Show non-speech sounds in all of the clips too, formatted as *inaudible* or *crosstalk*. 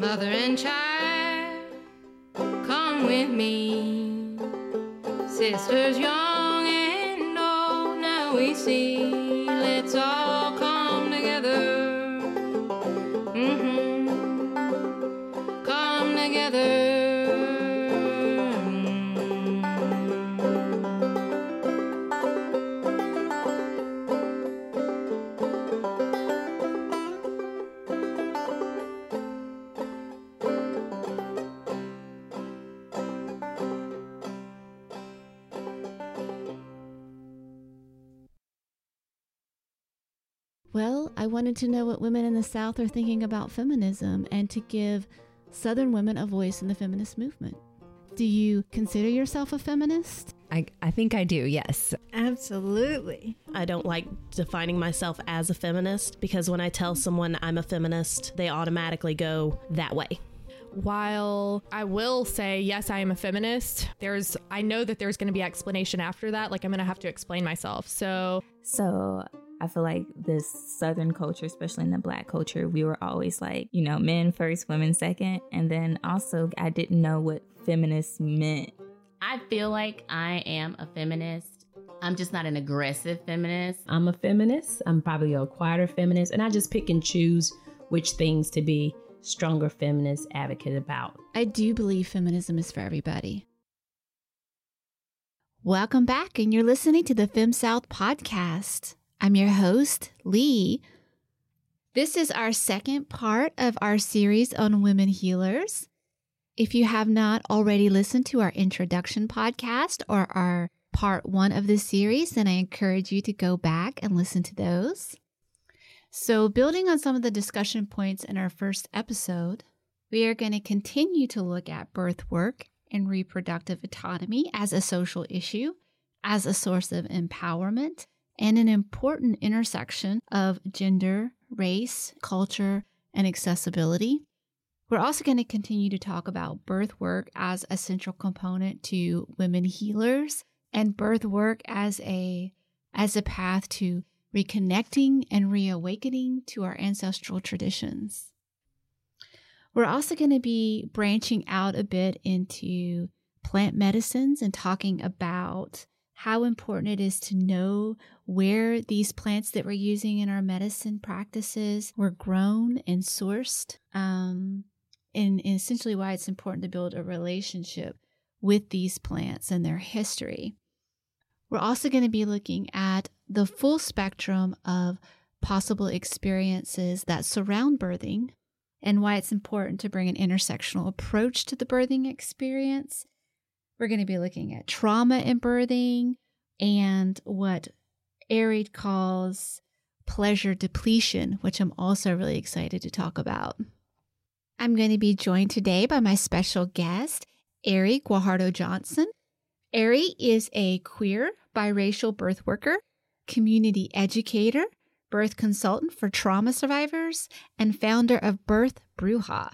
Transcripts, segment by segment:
Mother and child, come with me. Sisters young and old, now we see. Let's all wanted to know what women in the South are thinking about feminism and to give Southern women a voice in the feminist movement. Do you consider yourself a feminist? I, I think I do, yes. Absolutely. I don't like defining myself as a feminist because when I tell someone I'm a feminist, they automatically go that way. While I will say, yes, I am a feminist, there's, I know that there's going to be explanation after that. Like, I'm going to have to explain myself. So, So I feel like this Southern culture, especially in the Black culture, we were always like, you know, men first, women second. And then also, I didn't know what feminist meant. I feel like I am a feminist. I'm just not an aggressive feminist. I'm a feminist. I'm probably a quieter feminist, and I just pick and choose which things to be stronger feminist advocate about. I do believe feminism is for everybody. Welcome back, and you're listening to the Fem South podcast. I'm your host, Lee. This is our second part of our series on women healers. If you have not already listened to our introduction podcast or our part one of this series, then I encourage you to go back and listen to those. So, building on some of the discussion points in our first episode, we are going to continue to look at birth work and reproductive autonomy as a social issue, as a source of empowerment, and an important intersection of gender, race, culture, and accessibility. We're also going to continue to talk about birth work as a central component to women healers and birth work as a as a path to reconnecting and reawakening to our ancestral traditions. We're also going to be branching out a bit into plant medicines and talking about how important it is to know where these plants that we're using in our medicine practices were grown and sourced, um, and, and essentially why it's important to build a relationship with these plants and their history. We're also going to be looking at the full spectrum of possible experiences that surround birthing and why it's important to bring an intersectional approach to the birthing experience. We're going to be looking at trauma in birthing and what Arid calls pleasure depletion, which I'm also really excited to talk about. I'm going to be joined today by my special guest, Ari Guajardo Johnson. Ari is a queer, biracial birth worker, community educator, birth consultant for trauma survivors, and founder of Birth Bruja.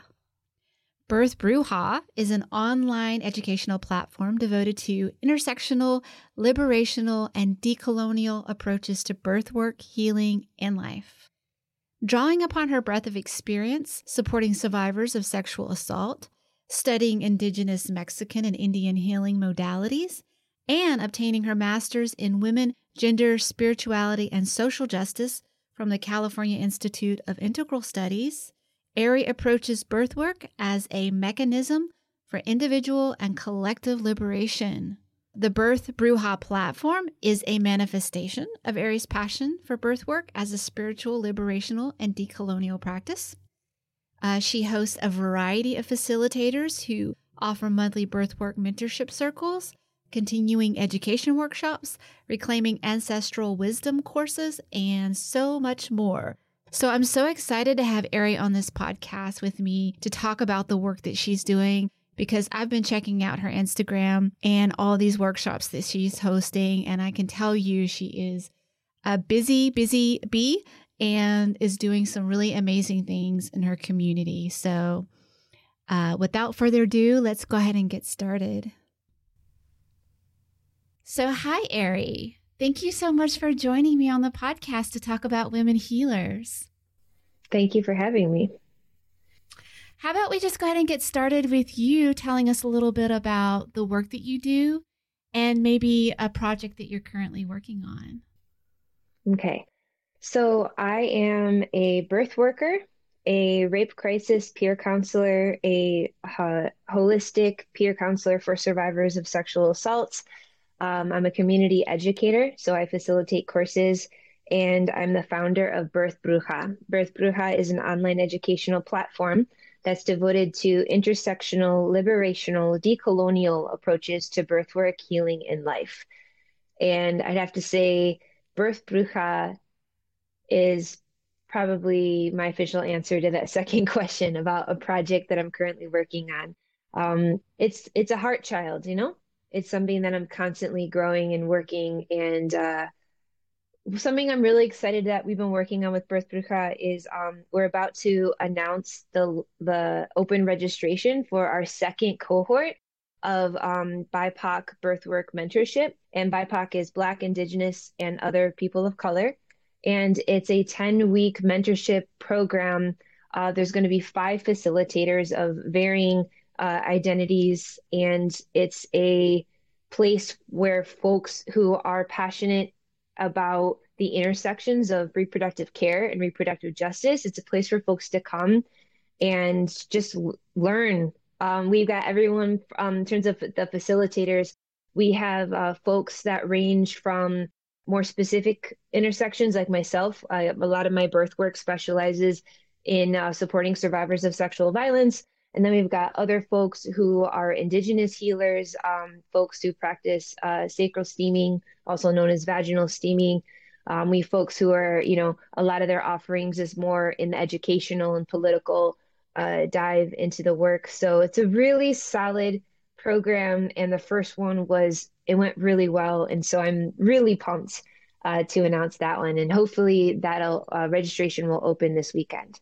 Birth Bruja is an online educational platform devoted to intersectional, liberational, and decolonial approaches to birth work, healing, and life. Drawing upon her breadth of experience supporting survivors of sexual assault, studying indigenous Mexican and Indian healing modalities, and obtaining her master's in women, gender, spirituality, and social justice from the California Institute of Integral Studies, Ari approaches birth work as a mechanism for individual and collective liberation. The Birth Bruja platform is a manifestation of Ari's passion for birth work as a spiritual, liberational, and decolonial practice. Uh, she hosts a variety of facilitators who offer monthly birthwork mentorship circles, continuing education workshops, reclaiming ancestral wisdom courses, and so much more. So I'm so excited to have Ari on this podcast with me to talk about the work that she's doing because I've been checking out her Instagram and all these workshops that she's hosting. And I can tell you she is a busy, busy bee and is doing some really amazing things in her community. So, uh, without further ado, let's go ahead and get started. So, hi, Ari. Thank you so much for joining me on the podcast to talk about women healers. Thank you for having me. how about we just go ahead and get started with you telling us a little bit about the work that you do and maybe a project that you're currently working on. Okay. So I am a birth worker, a rape crisis peer counselor, a uh, holistic peer counselor for survivors of sexual assaults. Um, I'm a community educator, so I facilitate courses, and I'm the founder of Birth Bruja. Birth Bruja is an online educational platform that's devoted to intersectional, liberational, decolonial approaches to birthwork, healing, and life. And I'd have to say, Birth Bruja is probably my official answer to that *laughs* second question about a project that I'm currently working on. Um, it's it's a heart child, you know. It's something that I'm constantly growing and working, and uh, something I'm really excited that we've been working on with Birth Bruja is um, we're about to announce the the open registration for our second cohort of um, BIPOC birthwork mentorship. And BIPOC is Black, Indigenous, and other people of color. And it's a 10 week mentorship program. Uh, there's going to be five facilitators of varying uh, identities, and it's a place where folks who are passionate about the intersections of reproductive care and reproductive justice. It's a place for folks to come and just learn. Um, we've got everyone um, in terms of the facilitators. We have uh, folks that range from more specific intersections, like myself. I, a lot of my birth work specializes in uh, supporting survivors of sexual violence. And then we've got other folks who are indigenous healers, um, folks who practice uh, sacral steaming, also known as vaginal steaming. Um, we folks who are, you know, a lot of their offerings is more in the educational and political uh, dive into the work. So it's a really solid program. And the first one was, it went really well. And so I'm really pumped uh, to announce that one. And hopefully that'll uh, registration will open this weekend.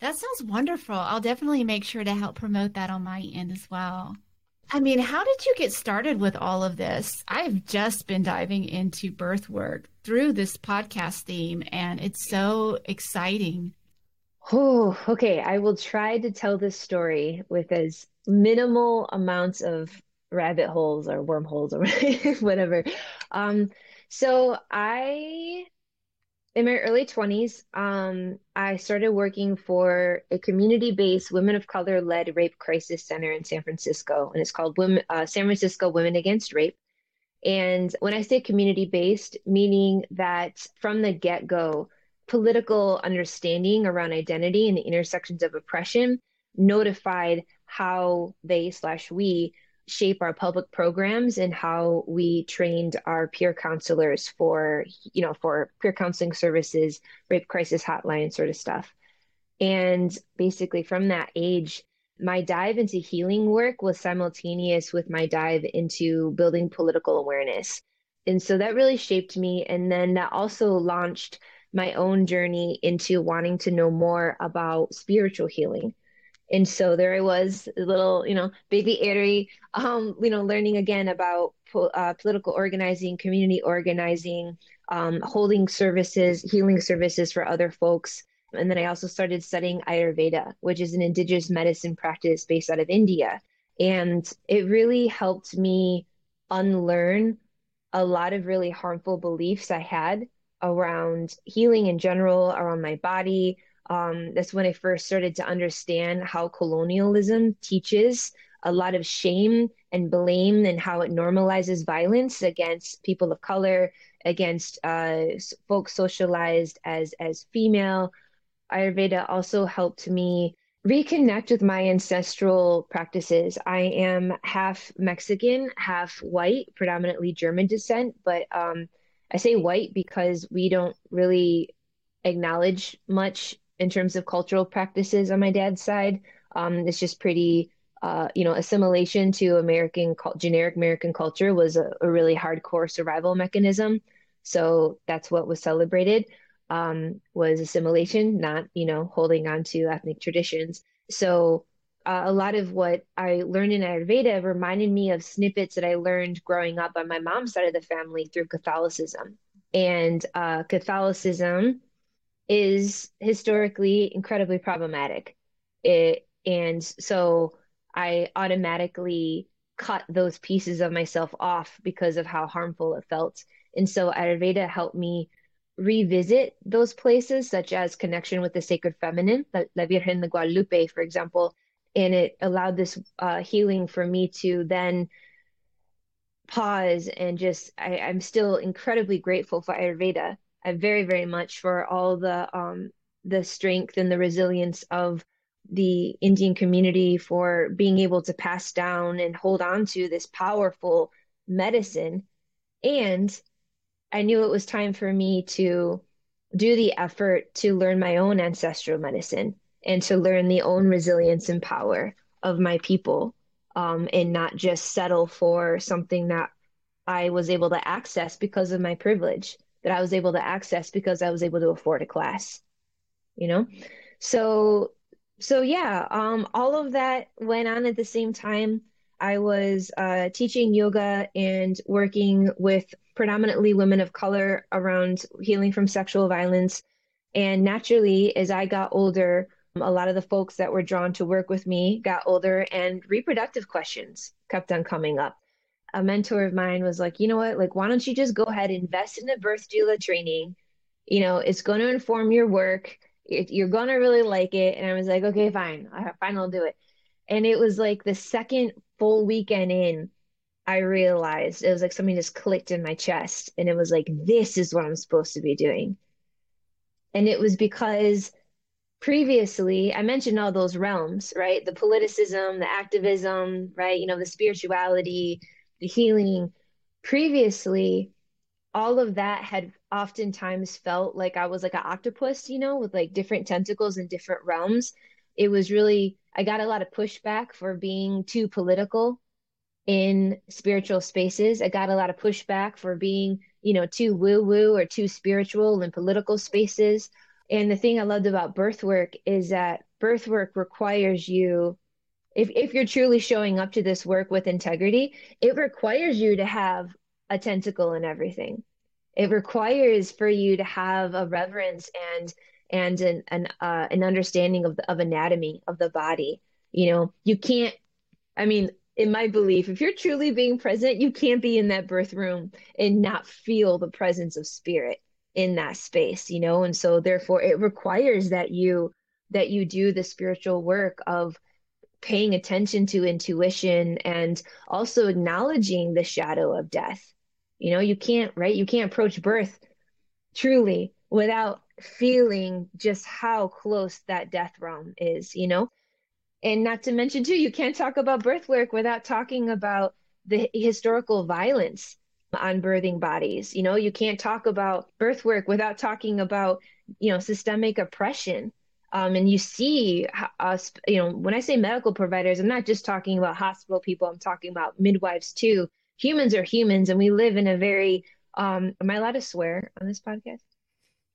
That sounds wonderful. I'll definitely make sure to help promote that on my end as well. I mean, how did you get started with all of this? I've just been diving into birth work through this podcast theme, and it's so exciting. Oh, okay. I will try to tell this story with as minimal amounts of rabbit holes or wormholes or *laughs* whatever. Um, so I in my early 20s, um, I started working for a community based women of color led rape crisis center in San Francisco. And it's called women, uh, San Francisco Women Against Rape. And when I say community based, meaning that from the get go, political understanding around identity and the intersections of oppression notified how they slash we shape our public programs and how we trained our peer counselors for you know for peer counseling services rape crisis hotline sort of stuff. And basically from that age my dive into healing work was simultaneous with my dive into building political awareness. And so that really shaped me. And then that also launched my own journey into wanting to know more about spiritual healing and so there I was, a little, you know, baby Ari, um, you know, learning again about po- uh, political organizing, community organizing, um, holding services, healing services for other folks. And then I also started studying Ayurveda, which is an indigenous medicine practice based out of India. And it really helped me unlearn a lot of really harmful beliefs I had around healing in general, around my body, um, that's when I first started to understand how colonialism teaches a lot of shame and blame and how it normalizes violence against people of color, against uh, folks socialized as as female. Ayurveda also helped me reconnect with my ancestral practices. I am half Mexican, half white, predominantly German descent, but um, I say white because we don't really acknowledge much in terms of cultural practices on my dad's side. Um, it's just pretty, uh, you know, assimilation to American generic American culture was a, a, really hardcore survival mechanism. So that's what was celebrated um, was assimilation, not you know holding on to ethnic traditions. So uh, a lot of what I learned in Ayurveda reminded me of snippets that I learned growing up on my mom's side of the family through Catholicism. And uh, Catholicism is historically incredibly problematic. It And so I automatically cut those pieces of myself off because of how harmful it felt. And so Ayurveda helped me revisit those places, such as connection with the sacred feminine, La, Virgen de Guadalupe, for example. And it allowed this uh, healing for me to then pause and just, I, I'm still incredibly grateful for Ayurveda. I very, very much for all the um, the strength and the resilience of the Indian community for being able to pass down and hold on to this powerful medicine. And I knew it was time for me to do the effort to learn my own ancestral medicine and to learn the own resilience and power of my people um, and not just settle for something that I was able to access because of my privilege, that I was able to access because I was able to afford a class, you know? So so yeah, um, all of that went on at the same time. I was uh, teaching yoga and working with predominantly women of color around healing from sexual violence. And naturally, as I got older, a lot of the folks that were drawn to work with me got older, and reproductive questions kept on coming up. A mentor of mine was like, you know what? Like, why don't you just go ahead and invest in a birth doula training? You know, it's going to inform your work. You're gonna really like it. And i was like okay fine. Fine i'll do it. And it was like the second full weekend in i realized it was like something just clicked in my chest. And it was like this is what i'm supposed to be doing. And it was because previously i mentioned all those realms right? The politicism the activism right? You know the spirituality the healing previously all of that had oftentimes felt like I was like an octopus, you know, with like different tentacles in different realms. It was really, I got a lot of pushback for being too political in spiritual spaces. I got a lot of pushback for being, you know, too woo woo or too spiritual in political spaces. And the thing I loved about birth work is that birth work requires you, if, if you're truly showing up to this work with integrity, it requires you to have a tentacle in everything. It requires for you to have a reverence and and an an, uh, an understanding of the, of anatomy of the body. You know, you can't. I mean, in my belief, if you're truly being present, you can't be in that birth room and not feel the presence of spirit in that space. You know, and so therefore, it requires that you that you do the spiritual work of paying attention to intuition and also acknowledging the shadow of death you know, you can't, right? You can't approach birth truly without feeling just how close that death realm is, you know? And not to mention, too, you can't talk about birth work without talking about the historical violence on birthing bodies. You know, you can't talk about birth work without talking about, you know, systemic oppression. Um, and you see us, you know, when I say medical providers, I'm not just talking about hospital people, I'm talking about midwives too, humans are humans and we live in a very um am I allowed to swear on this podcast?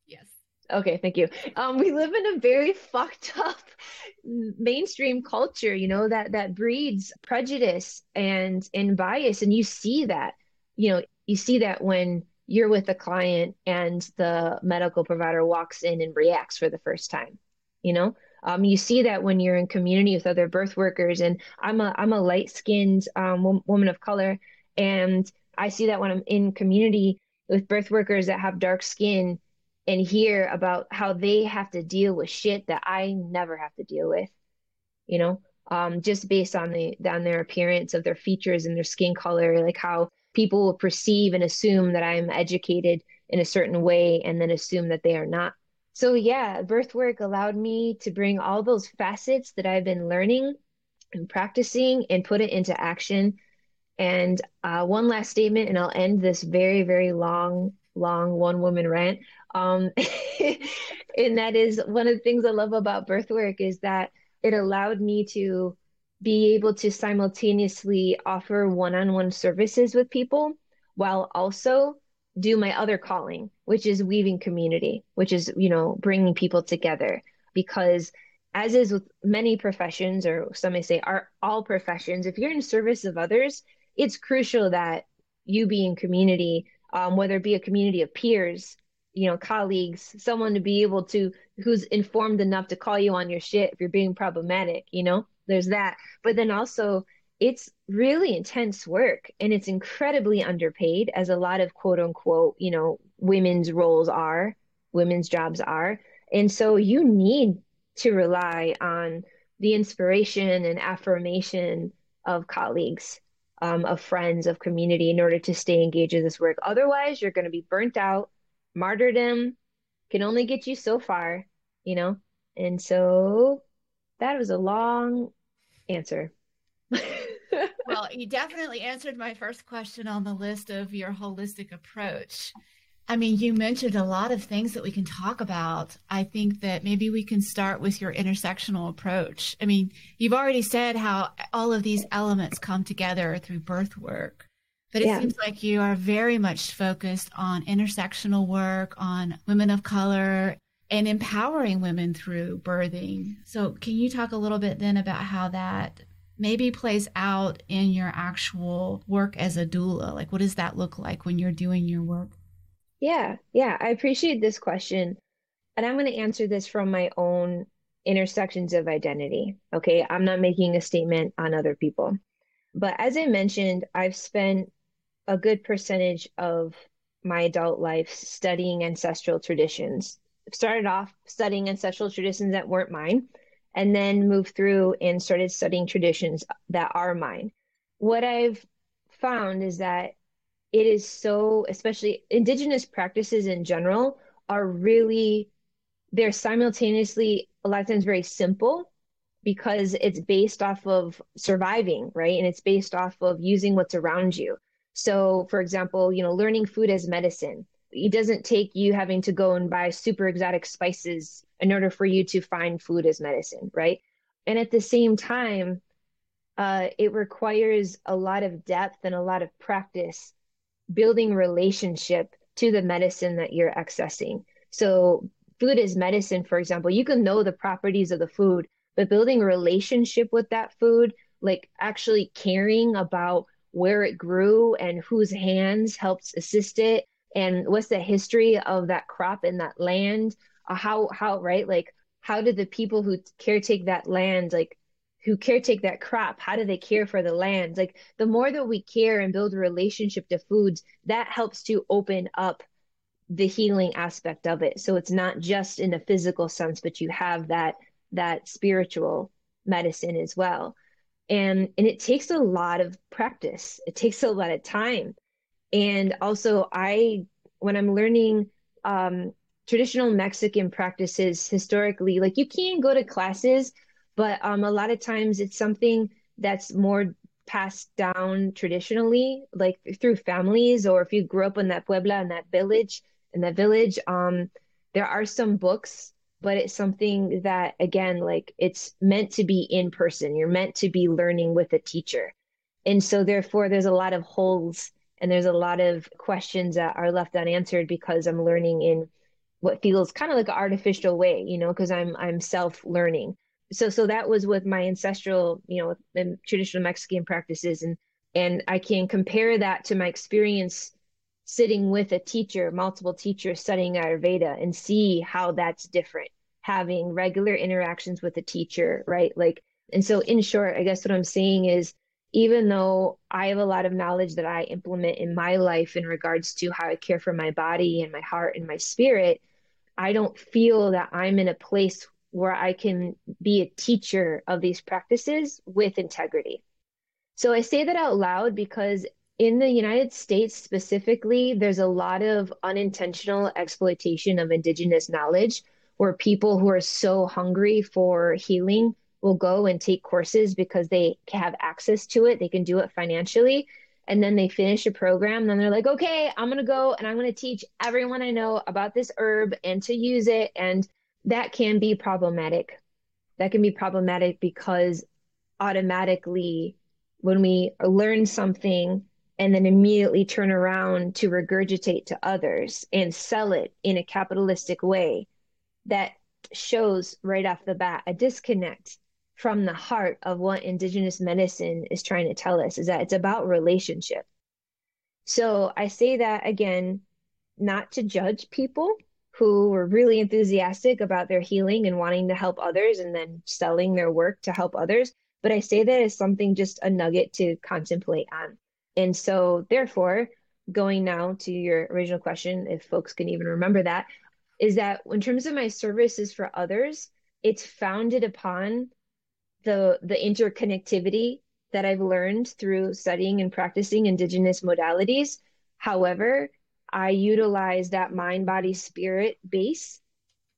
Yes. Okay, thank you. Um, we live in a very *laughs* fucked up mainstream culture, you know, that that breeds prejudice and and bias. And you see that, you know, you see that when you're with a client and the medical provider walks in and reacts for the first time, you know. Um, you see that when you're in community with other birth workers, and I'm a I'm a light skinned um, woman of color, and I see that when I'm in community with birth workers that have dark skin and hear about how they have to deal with shit that I never have to deal with, you know, um, just based on the on their appearance of their features and their skin color, like how people will perceive and assume that I'm educated in a certain way and then assume that they are not. So yeah, birth work allowed me to bring all those facets that I've been learning and practicing and put it into action and uh, one last statement, and I'll end this very, very long, long one woman rant. Um, *laughs* and that is one of the things I love about birth work is that it allowed me to be able to simultaneously offer one on one services with people while also do my other calling, which is weaving community, which is, you know, bringing people together. Because as is with many professions, or some may say are all professions, if you're in service of others, it's crucial that you be in community, um, whether it be a community of peers, you know, colleagues, someone to be able to, who's informed enough to call you on your shit if you're being problematic, you know, there's that. But then also, it's really intense work and it's incredibly underpaid, as a lot of quote unquote, you know, women's roles are, women's jobs are. And so you need to rely on the inspiration and affirmation of colleagues, um, of friends, of community in order to stay engaged in this work. Otherwise, you're going to be burnt out. Martyrdom can only get you so far, you know? And so that was a long answer. Well, you definitely answered my first question on the list of your holistic approach. I mean, you mentioned a lot of things that we can talk about. I think that maybe we can start with your intersectional approach. I mean, you've already said how all of these elements come together through birth work, but it yeah. seems like you are very much focused on intersectional work, on women of color, and empowering women through birthing. So, can you talk a little bit then about how that maybe plays out in your actual work as a doula? Like, what does that look like when you're doing your work? Yeah, yeah, I appreciate this question. And I'm going to answer this from my own intersections of identity. Okay, I'm not making a statement on other people. But as I mentioned, I've spent a good percentage of my adult life studying ancestral traditions. Started off studying ancestral traditions that weren't mine, and then moved through and started studying traditions that are mine. What I've found is that it is so, especially indigenous practices in general, are really, they're simultaneously a lot of times very simple because it's based off of surviving, right? And it's based off of using what's around you. So, for example, you know, learning food as medicine. It doesn't take you having to go and buy super exotic spices in order for you to find food as medicine, right? And at the same time, uh, it requires a lot of depth and a lot of practice building relationship to the medicine that you're accessing. So food is medicine, for example, you can know the properties of the food, but building a relationship with that food, like actually caring about where it grew and whose hands helped assist it and what's the history of that crop in that land? Uh, how how right? Like how do the people who caretake that land like who caretake that crop how do they care for the land? Like the more that we care and build a relationship to foods that helps to open up the healing aspect of it. So it's not just in a physical sense but you have that that spiritual medicine as well. And and it takes a lot of practice. It takes a lot of time and also i when i'm learning um traditional mexican practices historically like you can go to classes but um, a lot of times it's something that's more passed down traditionally, like through families, or if you grew up in that pueblo in that village, in that village, um, there are some books, but it's something that again, like it's meant to be in person. You're meant to be learning with a teacher, and so therefore there's a lot of holes and there's a lot of questions that are left unanswered because I'm learning in what feels kind of like an artificial way, you know, because I'm I'm self learning so so that was with my ancestral you know traditional mexican practices. And and i can compare that to my experience sitting with a teacher multiple teachers studying ayurveda and see how that's different having regular interactions with a teacher right? Like and so in short i guess what i'm saying is even though i have a lot of knowledge that i implement in my life in regards to how i care for my body and my heart and my spirit i don't feel that i'm in a place where I can be a teacher of these practices with integrity. So I say that out loud because in the United States specifically, there's a lot of unintentional exploitation of indigenous knowledge where people who are so hungry for healing will go and take courses because they have access to it, they can do it financially. And then they finish a program, then they're like, okay, I'm going to go and I'm going to teach everyone I know about this herb and to use it. And that can be problematic. That can be problematic because automatically, when we learn something and then immediately turn around to regurgitate to others and sell it in a capitalistic way, that shows right off the bat a disconnect from the heart of what indigenous medicine is trying to tell us is that it's about relationship. So I say that again not to judge people who were really enthusiastic about their healing and wanting to help others and then selling their work to help others. But I say that as something just a nugget to contemplate on. And so, therefore, going now to your original question, if folks can even remember that, is that in terms of my services for others, it's founded upon the the interconnectivity that I've learned through studying and practicing indigenous modalities. However, I utilize that mind, body, spirit base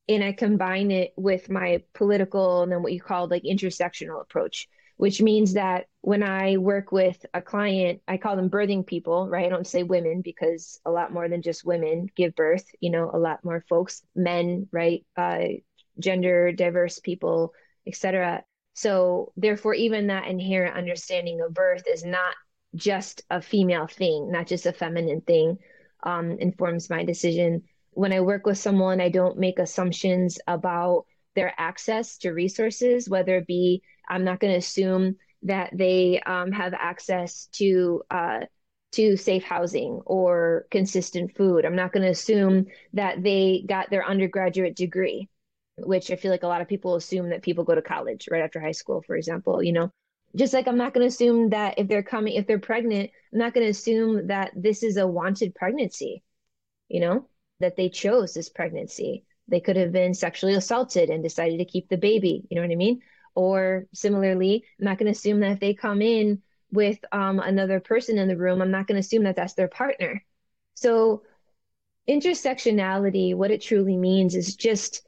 and I combine it with my political and then what you call like intersectional approach, which means that when I work with a client, I call them birthing people, right? I don't say women because a lot more than just women give birth, you know, a lot more folks, men, right? Uh, gender diverse people, etc. So therefore, even that inherent understanding of birth is not just a female thing, not just a feminine thing, um, informs my decision. When I work with someone, I don't make assumptions about their access to resources, whether it be I'm not going to assume that they um, have access to uh, to safe housing or consistent food. I'm not going to assume that they got their undergraduate degree, which I feel like a lot of people assume that people go to college right after high school, for example. You know, just like I'm not going to assume that if they're coming, if they're pregnant, I'm not going to assume that this is a wanted pregnancy, you know, that they chose this pregnancy. They could have been sexually assaulted and decided to keep the baby. You know what I mean? Or similarly, I'm not going to assume that if they come in with um, another person in the room, I'm not going to assume that that's their partner. So, intersectionality, what it truly means is just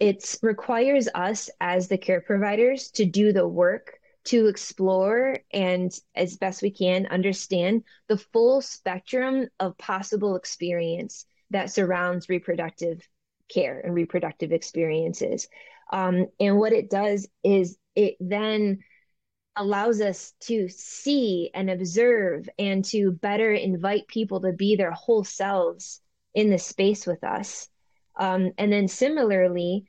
it requires us as the care providers to do the work to explore and, as best we can, understand the full spectrum of possible experience that surrounds reproductive care and reproductive experiences. Um, and what it does is it then allows us to see and observe and to better invite people to be their whole selves in the space with us. Um, and then similarly,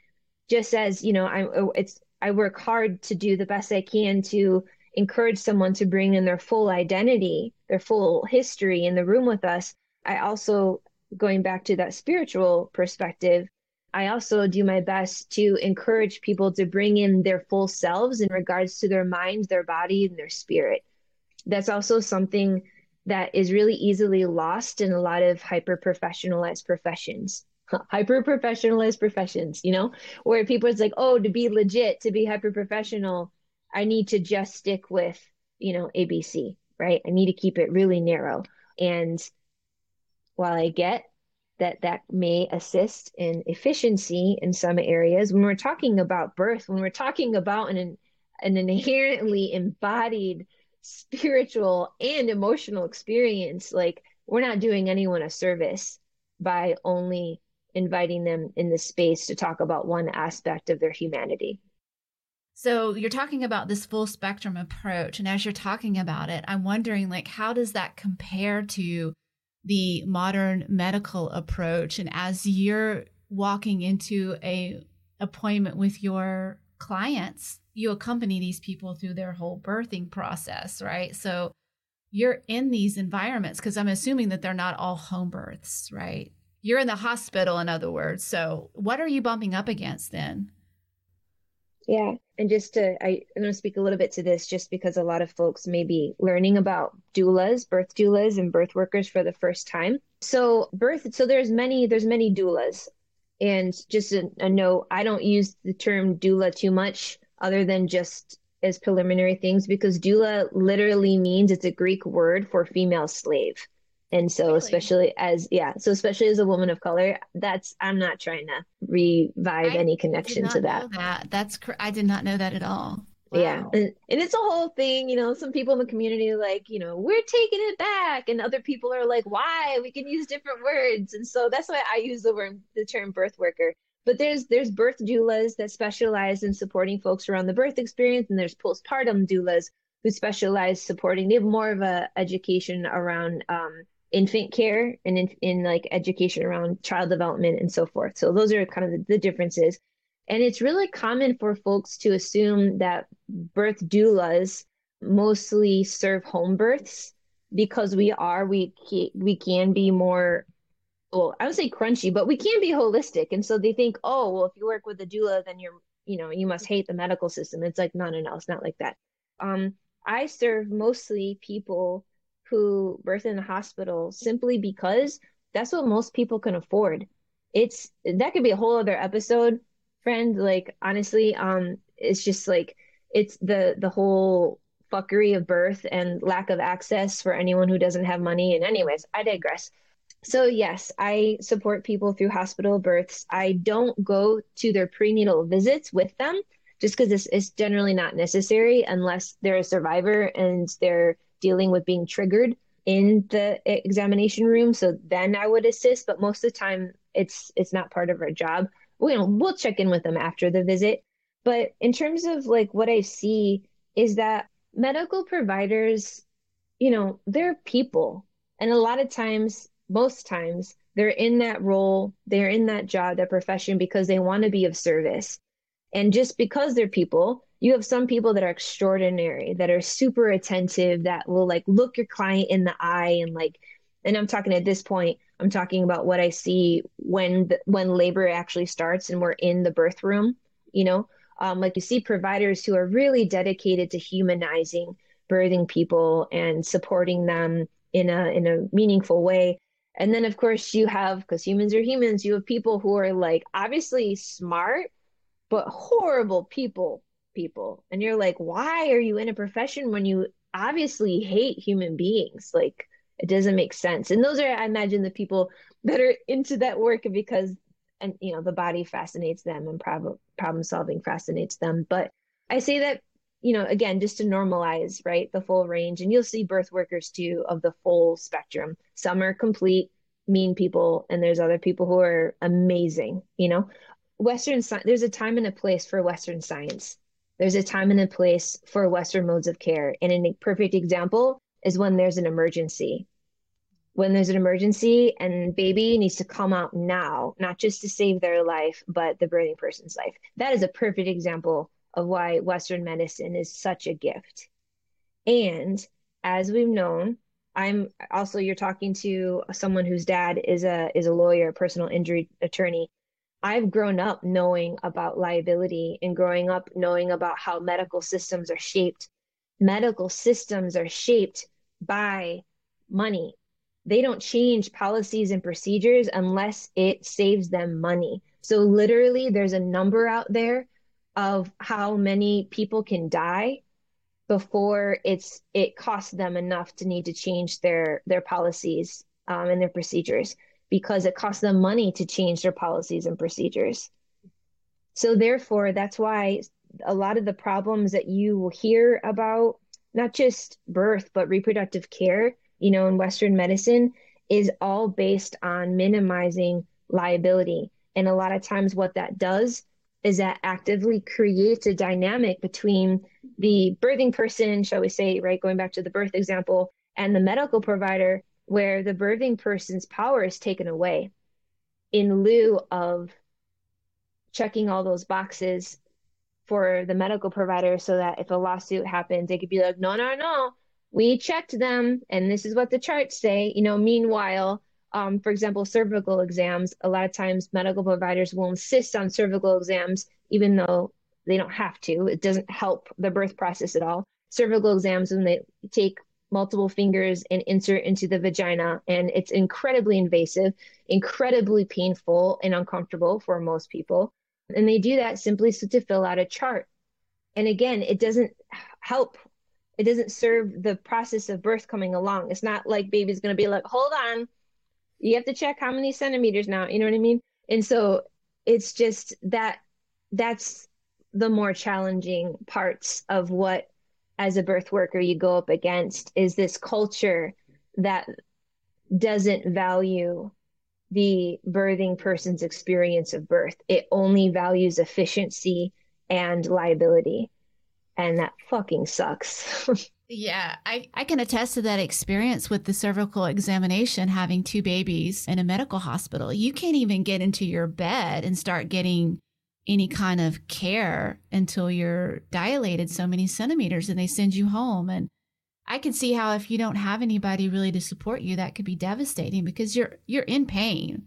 just as you know, I it's I work hard to do the best I can to encourage someone to bring in their full identity, their full history in the room with us. I also, going back to that spiritual perspective, I also do my best to encourage people to bring in their full selves in regards to their mind, their body, and their spirit. That's also something that is really easily lost in a lot of hyper professionalized professions hyper professionalized professions, you know, where people it's like, oh, to be legit, to be hyper professional, I need to just stick with, you know, ABC, right? I need to keep it really narrow. And while I get that that may assist in efficiency in some areas, when we're talking about birth, when we're talking about an an inherently embodied spiritual and emotional experience, like we're not doing anyone a service by only inviting them in the space to talk about one aspect of their humanity. So you're talking about this full spectrum approach and as you're talking about it, I'm wondering like how does that compare to the modern medical approach and as you're walking into a appointment with your clients, you accompany these people through their whole birthing process, right? So you're in these environments because I'm assuming that they're not all home births, right? You're in the hospital, in other words. So, what are you bumping up against then? Yeah. And just to, I, I'm going to speak a little bit to this just because a lot of folks may be learning about doulas, birth doulas, and birth workers for the first time. So, birth, so there's many, there's many doulas. And just a, a note, I don't use the term doula too much other than just as preliminary things because doula literally means it's a Greek word for female slave. And so, really? especially as, yeah, so especially as a woman of color, that's, I'm not trying to revive I any connection to that. that. That's, cr- I did not know that at all. Wow. Yeah. And, and it's a whole thing, you know, some people in the community like, you know, we're taking it back. And other people are like, why? We can use different words. And so that's why I use the word, the term birth worker. But there's there's birth doulas that specialize in supporting folks around the birth experience, and there's postpartum doulas who specialize supporting. They have more of a education around um, infant care and in, in like education around child development and so forth. So those are kind of the, the differences. And it's really common for folks to assume that birth doulas mostly serve home births because we are we we can be more well, I would say crunchy, but we can be holistic. And so they think, oh, well, if you work with a doula, then you're, you know, you must hate the medical system. It's like, no, no, no, it's not like that. Um, I serve mostly people who birth in the hospital simply because that's what most people can afford. It's that could be a whole other episode, friend. Like honestly, um, it's just like it's the the whole fuckery of birth and lack of access for anyone who doesn't have money. And anyways, I digress. So yes, I support people through hospital births. I don't go to their prenatal visits with them just because it's, is generally not necessary unless they're a survivor and they're dealing with being triggered in the examination room. So then I would assist, but most of the time it's it's not part of our job. We, you know, we'll check in with them after the visit. But in terms of like what I see is that medical providers, you know, they're people. And a lot of times, most times, they're in that role, they're in that job, that profession because they want to be of service. And just because they're people, you have some people that are extraordinary, that are super attentive, that will like look your client in the eye and like, and I'm talking at this point, I'm talking about what I see when the, when labor actually starts and we're in the birth room, you know, um, like you see providers who are really dedicated to humanizing birthing people and supporting them in a in a meaningful way. And then of course you have because humans are humans, you have people who are like obviously smart but horrible people people. And you're like, why are you in a profession when you obviously hate human beings? Like it doesn't make sense. And those are I imagine the people that are into that work because and you know the body fascinates them and problem problem solving fascinates them but i say that you know again just to normalize right the full range and you'll see birth workers too of the full spectrum some are complete mean people and there's other people who are amazing you know western science there's a time and a place for western science there's a time and a place for western modes of care and a perfect example is when there's an emergency when there's an emergency and baby needs to come out now, not just to save their life, but the birthing person's life. That is a perfect example of why Western medicine is such a gift. And as we've known, I'm also you're talking to someone whose dad is a is a lawyer, personal injury attorney. I've grown up knowing about liability and growing up knowing about how medical systems are shaped. Medical systems are shaped by money they don't change policies and procedures unless it saves them money. So literally there's a number out there of how many people can die before it's it costs them enough to need to change their their policies um, and their procedures because it costs them money to change their policies and procedures. So therefore, that's why a lot of the problems that you will hear about, not just birth but reproductive care, you know, in Western medicine is all based on minimizing liability. And a lot of times, what that does is that actively creates a dynamic between the birthing person, shall we say, right, going back to the birth example, and the medical provider, where the birthing person's power is taken away in lieu of checking all those boxes for the medical provider so that if a lawsuit happens, they could be like, no, no, no, we checked them and this is what the charts say. You know meanwhile um, for example cervical exams a lot of times medical providers will insist on cervical exams even though they don't have to. It doesn't help the birth process at all. Cervical exams when they take multiple fingers and insert into the vagina and it's incredibly invasive incredibly painful and uncomfortable for most people and they do that simply so to fill out a chart and again it doesn't help it doesn't serve the process of birth coming along. It's not like baby's going to be like, hold on, you have to check how many centimeters now. You know what I mean? And so it's just that that's the more challenging parts of what, as a birth worker, you go up against is this culture that doesn't value the birthing person's experience of birth. It only values efficiency and liability and that fucking sucks. *laughs* yeah, I, I can attest to that experience with the cervical examination, having two babies in a medical hospital. You can't even get into your bed and start getting any kind of care until you're dilated so many centimeters and they send you home. And I can see how if you don't have anybody really to support you, that could be devastating because you're you're in pain.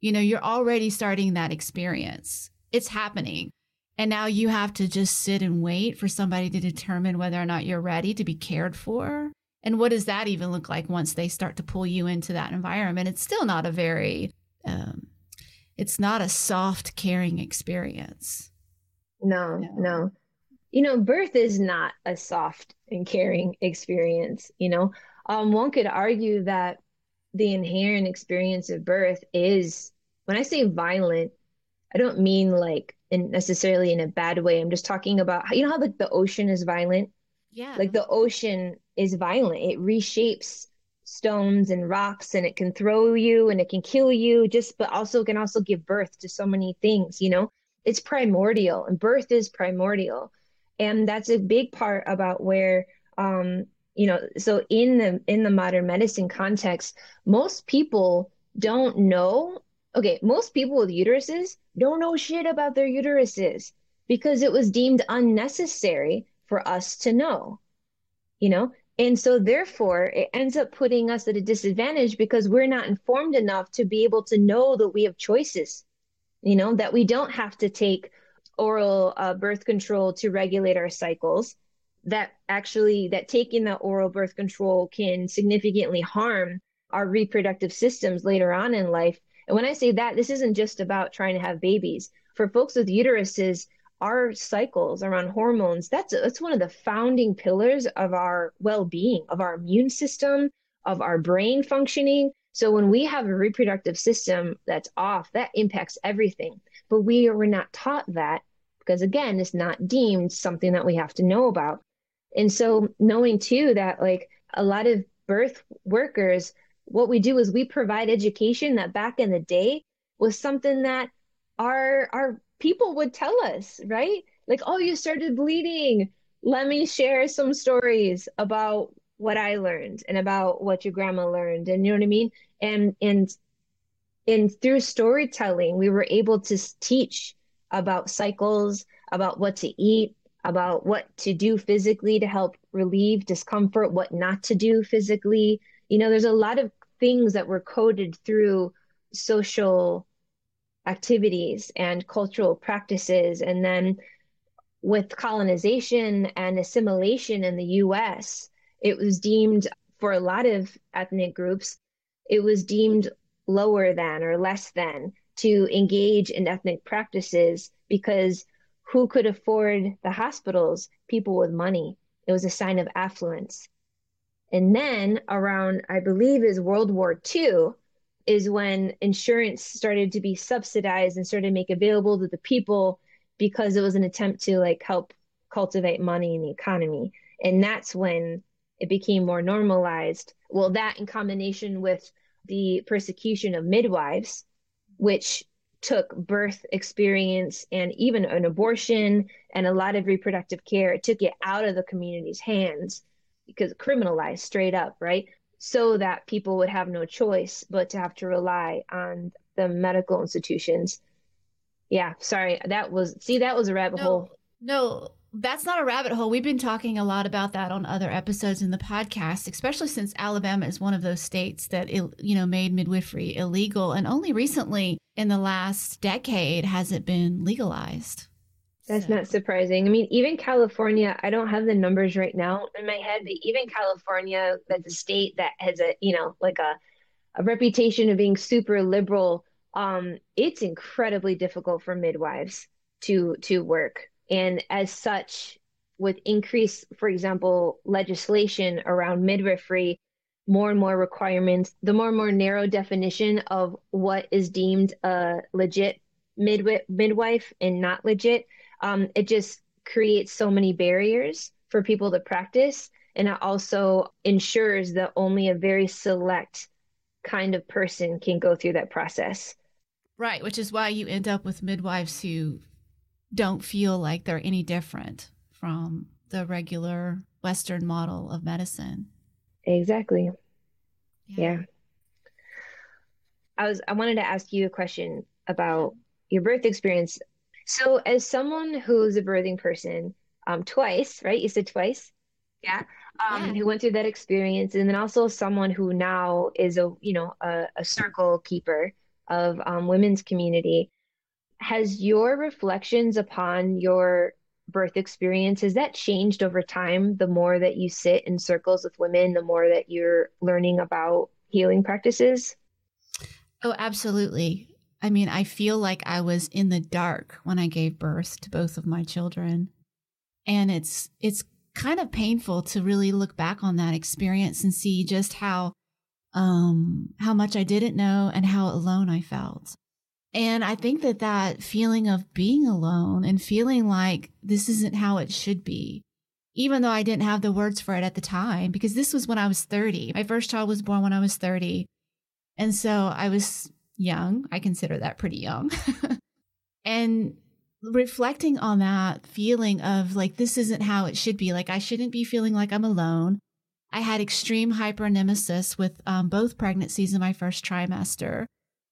You know, you're already starting that experience. It's happening. And now you have to just sit and wait for somebody to determine whether or not you're ready to be cared for. And what does that even look like once they start to pull you into that environment? It's still not a very, um, it's not a soft, caring experience. No, no, no. You know, birth is not a soft and caring experience. You know, um, one could argue that the inherent experience of birth is, when I say violent, I don't mean like in necessarily in a bad way. I'm just talking about you know how like the ocean is violent. Yeah. Like the ocean is violent. It reshapes stones and rocks and it can throw you and it can kill you just but also can also give birth to so many things, you know. It's primordial and birth is primordial. And that's a big part about where um you know, so in the in the modern medicine context, most people don't know okay, most people with uteruses don't know shit about their uteruses because it was deemed unnecessary for us to know, you know? And so, therefore, it ends up putting us at a disadvantage because we're not informed enough to be able to know that we have choices, you know, that we don't have to take oral uh, birth control to regulate our cycles that actually that taking that oral birth control can significantly harm our reproductive systems later on in life and when I say that, this isn't just about trying to have babies. For folks with uteruses, our cycles around hormones, that's that's one of the founding pillars of our well-being, of our immune system, of our brain functioning. So when we have a reproductive system that's off, that impacts everything. But we were not taught that because again, it's not deemed something that we have to know about. And so knowing too that like a lot of birth workers what we do is we provide education that back in the day was something that our our people would tell us, right? Like, oh, you started bleeding. Let me share some stories about what I learned and about what your grandma learned. And you know what I mean? And and and through storytelling, we were able to teach about cycles, about what to eat, about what to do physically to help relieve discomfort, what not to do physically. You know, there's a lot of things that were coded through social activities and cultural practices. And then with colonization and assimilation in the US, it was deemed for a lot of ethnic groups, it was deemed lower than or less than to engage in ethnic practices because who could afford the hospitals? People with money. It was a sign of affluence. And then around, I believe, is World War II, is when insurance started to be subsidized and started to make available to the people because it was an attempt to like help cultivate money in the economy. And that's when it became more normalized. Well, that in combination with the persecution of midwives, which took birth experience and even an abortion and a lot of reproductive care, it took it out of the community's hands because criminalized straight up, right? So that people would have no choice but to have to rely on the medical institutions. Yeah, sorry. That was see that was a rabbit no, hole. No, that's not a rabbit hole. We've been talking a lot about that on other episodes in the podcast, especially since Alabama is one of those states that you know made midwifery illegal and only recently in the last decade has it been legalized. That's so. not surprising. I mean, even California, I don't have the numbers right now in my head, but even California, that's a state that has a, you know, like a, a reputation of being super liberal. Um, it's incredibly difficult for midwives to to work. And as such, with increased, for example, legislation around midwifery, more and more requirements, the more and more narrow definition of what is deemed a legit midwife midwife and not legit um, it just creates so many barriers for people to practice. And it also ensures that only a very select kind of person can go through that process. Right, which is why you end up with midwives who don't feel like they're any different from the regular Western model of medicine. Exactly. Yeah. yeah. I was I wanted to ask you a question about your birth experience. So, as someone who's a birthing person, um, twice, right? You said twice, yeah. um, Yeah. who went through that experience, and then also someone who now is a you know a, a circle keeper of um, women's community. Has your reflections upon your birth experience has that changed over time? The more that you sit in circles with women, the more that you're learning about healing practices. Oh, absolutely. I mean, I feel like I was in the dark when I gave birth to both of my children. And it's it's kind of painful to really look back on that experience and see just how um how much I didn't know and how alone I felt. And I think that that feeling of being alone and feeling like this isn't how it should be, even though I didn't have the words for it at the time, because this was when I was 30. My first child was born when I was 30. And so I was young. I consider that pretty young. *laughs* and reflecting on that feeling of like, this isn't how it should be. Like, I shouldn't be feeling like I'm alone. I had extreme hyperemesis with um, both pregnancies in my first trimester.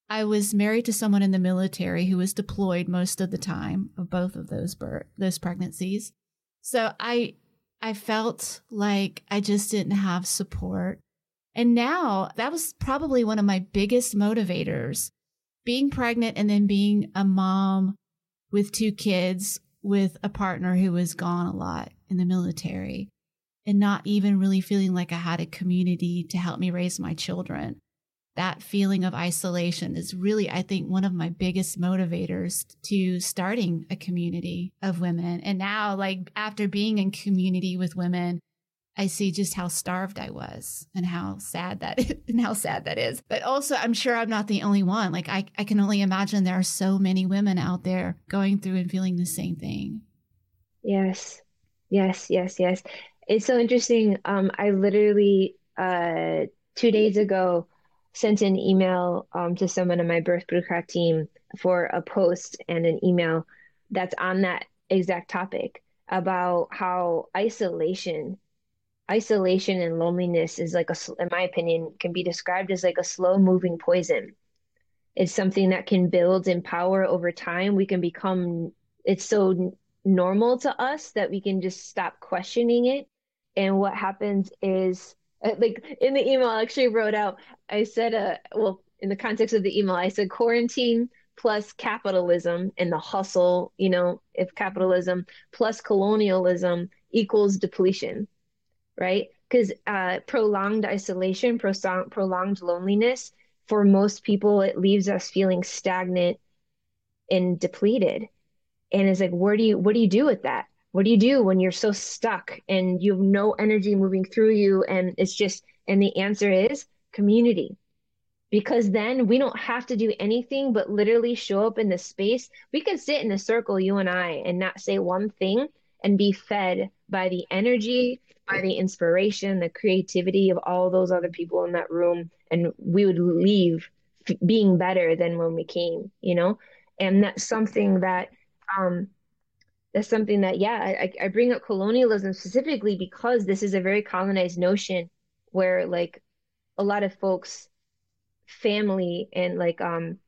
I was married to someone in the military who was deployed most of the time of both of those birth, those pregnancies. So I I felt like I just didn't have support. And now that was probably one of my biggest motivators. Being pregnant and then being a mom with two kids with a partner who was gone a lot in the military and not even really feeling like I had a community to help me raise my children that feeling of isolation is really, I think, one of my biggest motivators to starting a community of women. And now, like, after being in community with women, I see just how starved I was and how sad that is, *laughs* and how sad that is. But also, I'm sure I'm not the only one. Like, I, I can only imagine there are so many women out there going through and feeling the same thing. Yes, yes, yes, yes. It's so interesting. Um, I literally uh, two days ago sent an email um, to someone on my birth bureaucrat team for a post and an email that's on that exact topic about how isolation isolation and loneliness is like a in my opinion can be described as like a slow moving poison. It's something that can build in power over time. We can become it's so normal to us that we can just stop questioning it. And what happens is uh, like in the email I actually wrote out I said uh well in the context of the email I said quarantine plus capitalism and the hustle you know if capitalism plus colonialism equals depletion right? Because uh, prolonged isolation prolonged, prolonged loneliness for most people it leaves us feeling stagnant and depleted. And it's like where do you what do you do with that? What do you do when you're so stuck and you have no energy moving through you? And it's just and the answer is community. Because then we don't have to do anything but literally show up in the space. We can sit in a circle you and i and not say one thing and be fed by the energy by the inspiration the creativity of all those other people in that room. And we would leave being better than when we came you know? And that's something that um that's something that yeah I, I bring up colonialism specifically because this is a very colonized notion where like a lot of folks family and like um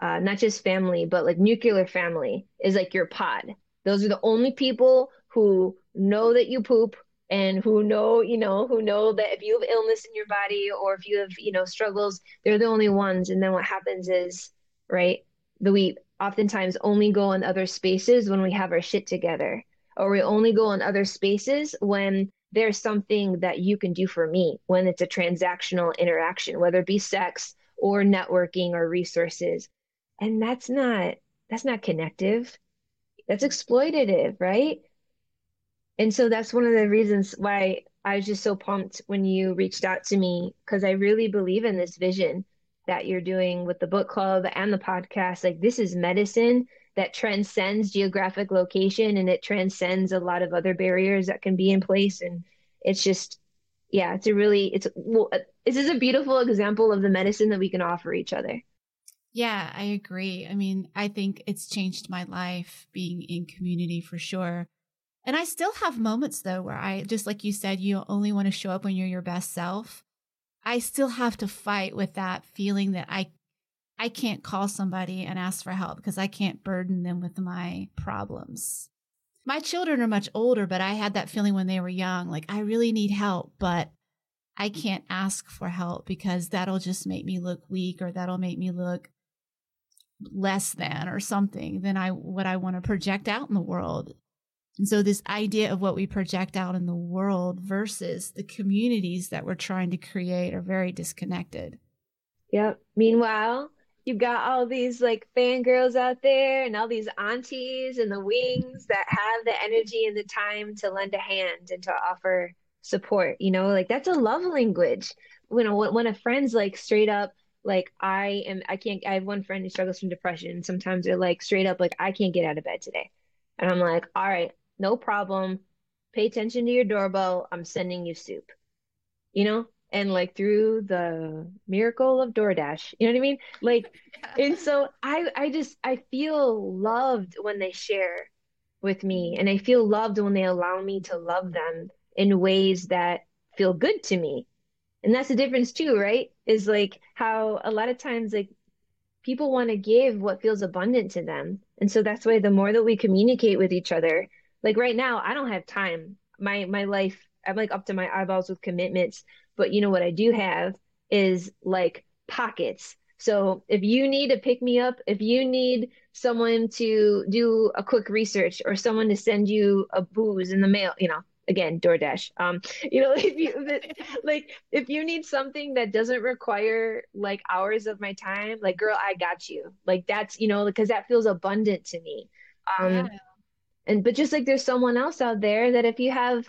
uh not just family but like nuclear family is like your pod. Those are the only people who know that you poop and who know you know who know that if you have illness in your body or if you have you know struggles they're the only ones. And then what happens is right that we oftentimes only go in other spaces when we have our shit together or we only go in other spaces when there's something that you can do for me when it's a transactional interaction whether it be sex or networking or resources. And that's not that's not connective. That's exploitative right and so that's one of the reasons why I was just so pumped when you reached out to me because I really believe in this vision that you're doing with the book club and the podcast. Like, this is medicine that transcends geographic location and it transcends a lot of other barriers that can be in place. And it's just, yeah, it's a really, it's, well, uh, this is a beautiful example of the medicine that we can offer each other. Yeah, I agree. I mean, I think it's changed my life being in community for sure. And I still have moments though where I, just like you said, you only want to show up when you're your best self. I still have to fight with that feeling that I I can't call somebody and ask for help because I can't burden them with my problems. my children are much older, but I had that feeling when they were young like, I really need help, but I can't ask for help because that'll just make me look weak or that'll make me look less than or something than I what I want to project out in the world. And so this idea of what we project out in the world versus the communities that we're trying to create are very disconnected. Yep. Meanwhile, you've got all these like fangirls out there and all these aunties and the wings that have the energy and the time to lend a hand and to offer support you know like that's a love language you know when, when a friend's like straight up like i am i can't i have one friend who struggles from depression sometimes they're like straight up like i can't get out of bed today and i'm like all right no problem pay attention to your doorbell i'm sending you soup you know and like through the miracle of DoorDash. You know what I mean? Like, *laughs* and so I, I just, I feel loved when they share with me, and I feel loved when they allow me to love them in ways that feel good to me. And that's the difference too, right? Is like how a lot of times, like, people want to give what feels abundant to them. And so that's why the more that we communicate with each other, like right now, I don't have time. My my life, I'm like up to my eyeballs with commitments but you know what I do have is like pockets. So if you need to pick me up, if you need someone to do a quick research or someone to send you a booze in the mail, you know, again, DoorDash. Um, *laughs* you know, if you *laughs* like if you need something that doesn't require like hours of my time, like girl, I got you. Like that's, you know, because that feels abundant to me. Um yeah. And but just like there's someone else out there that if you have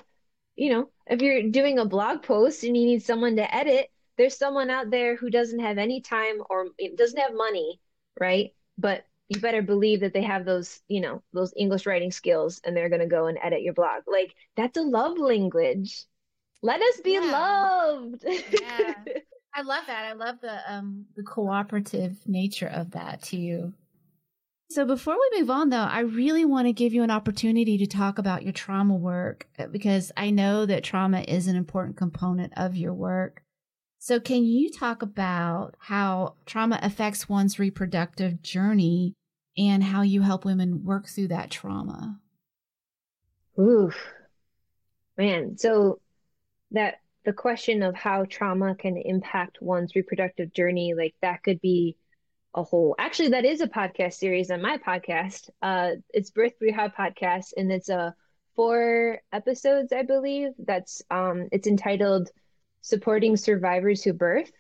you know, if you're doing a blog post and you need someone to edit, there's someone out there who doesn't have any time or doesn't have money, right? But you better believe that they have those, you know, those English writing skills and they're going to go and edit your blog. Like that's a love language. Let us be yeah. loved. yeah. *laughs* I love that. I love the um the cooperative nature of that too. So before we move on, though, I really want to give you an opportunity to talk about your trauma work uh, because I know that trauma is an important component of your work. So, can you talk about how trauma affects one's reproductive journey and how you help women work through that trauma? Oof, man. So, that the question of how trauma can impact one's reproductive journey, like that could be a whole actually that is a podcast series on my podcast. Uh it's birth bruja podcast and it's a uh, four episodes i believe that's um it's entitled supporting survivors who birth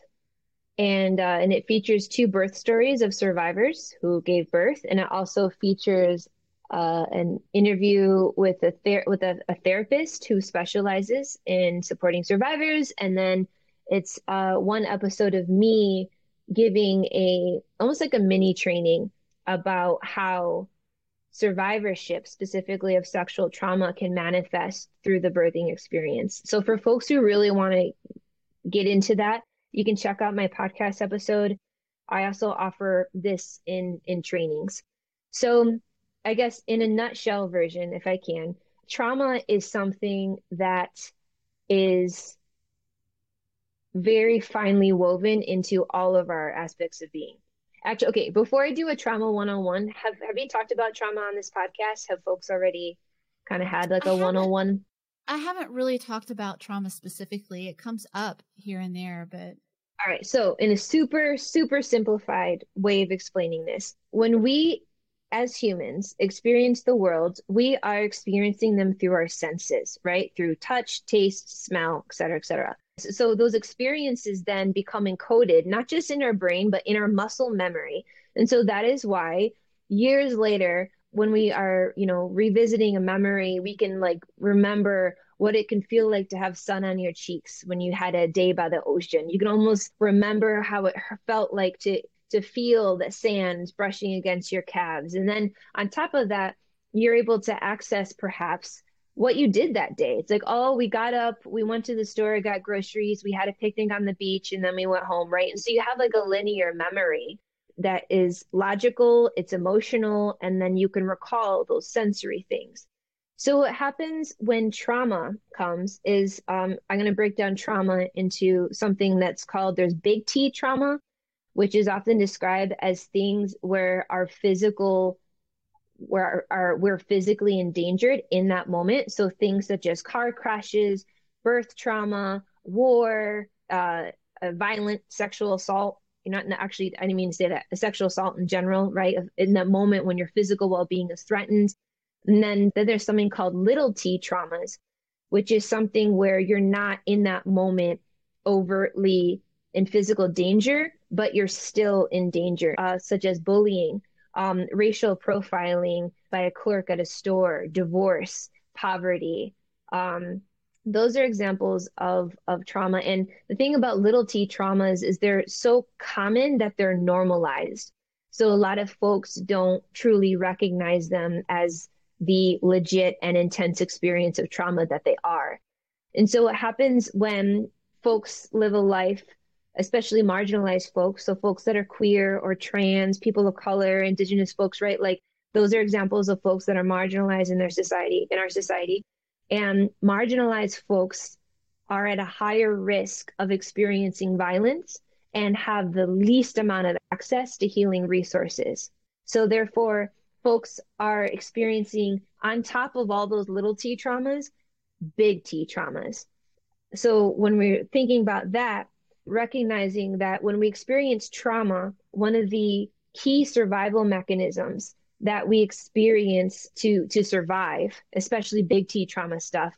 and uh, and it features two birth stories of survivors who gave birth and it also features uh, an interview with a ther- with a, a, therapist who specializes in supporting survivors and then it's uh, one episode of me giving a almost like a mini training about how survivorship specifically of sexual trauma can manifest through the birthing experience. So for folks who really want to get into that, you can check out my podcast episode. I also offer this in in trainings. So I guess in a nutshell version if I can, trauma is something that is very finely woven into all of our aspects of being. Actually, okay, before I do a trauma one on one, have have you talked about trauma on this podcast? Have folks already kind of had like a one on one? I haven't really talked about trauma specifically. It comes up here and there, but all right. So, in a super, super simplified way of explaining this, when we as humans experience the world, we are experiencing them through our senses, right? Through touch, taste, smell, et cetera, et cetera. So those experiences then become encoded, not just in our brain, but in our muscle memory. And so that is why years later, when we are, you know, revisiting a memory, we can like remember what it can feel like to have sun on your cheeks when you had a day by the ocean. You can almost remember how it felt like to to feel the sand brushing against your calves. And then on top of that, you're able to access perhaps what you did that day. It's like, oh, we got up, we went to the store, got groceries, we had a picnic on the beach, and then we went home, right? And so you have like a linear memory that is logical, it's emotional, and then you can recall those sensory things. So what happens when trauma comes is um, I'm going to break down trauma into something that's called there's big T trauma, which is often described as things where our physical where are we're physically endangered in that moment. So things such as car crashes, birth trauma, war, uh, violent sexual assault. You're not actually, I didn't mean to say that, sexual assault in general, right? In that moment when your physical well being is threatened. And then, then there's something called little t traumas, which is something where you're not in that moment overtly in physical danger, but you're still in danger, uh, such as bullying, um, racial profiling by a clerk at a store, divorce, poverty. Um, those are examples of of trauma. And the thing about little t traumas is they're so common that they're normalized. So a lot of folks don't truly recognize them as the legit and intense experience of trauma that they are. And so what happens when folks live a life especially marginalized folks, so folks that are queer or trans, people of color, indigenous folks, right? Like those are examples of folks that are marginalized in their society, in our society. And marginalized folks are at a higher risk of experiencing violence and have the least amount of access to healing resources. So therefore, folks are experiencing on top of all those little t traumas, big T traumas. So when we're thinking about that, recognizing that when we experience trauma, one of the key survival mechanisms that we experience to to survive, especially big T trauma stuff,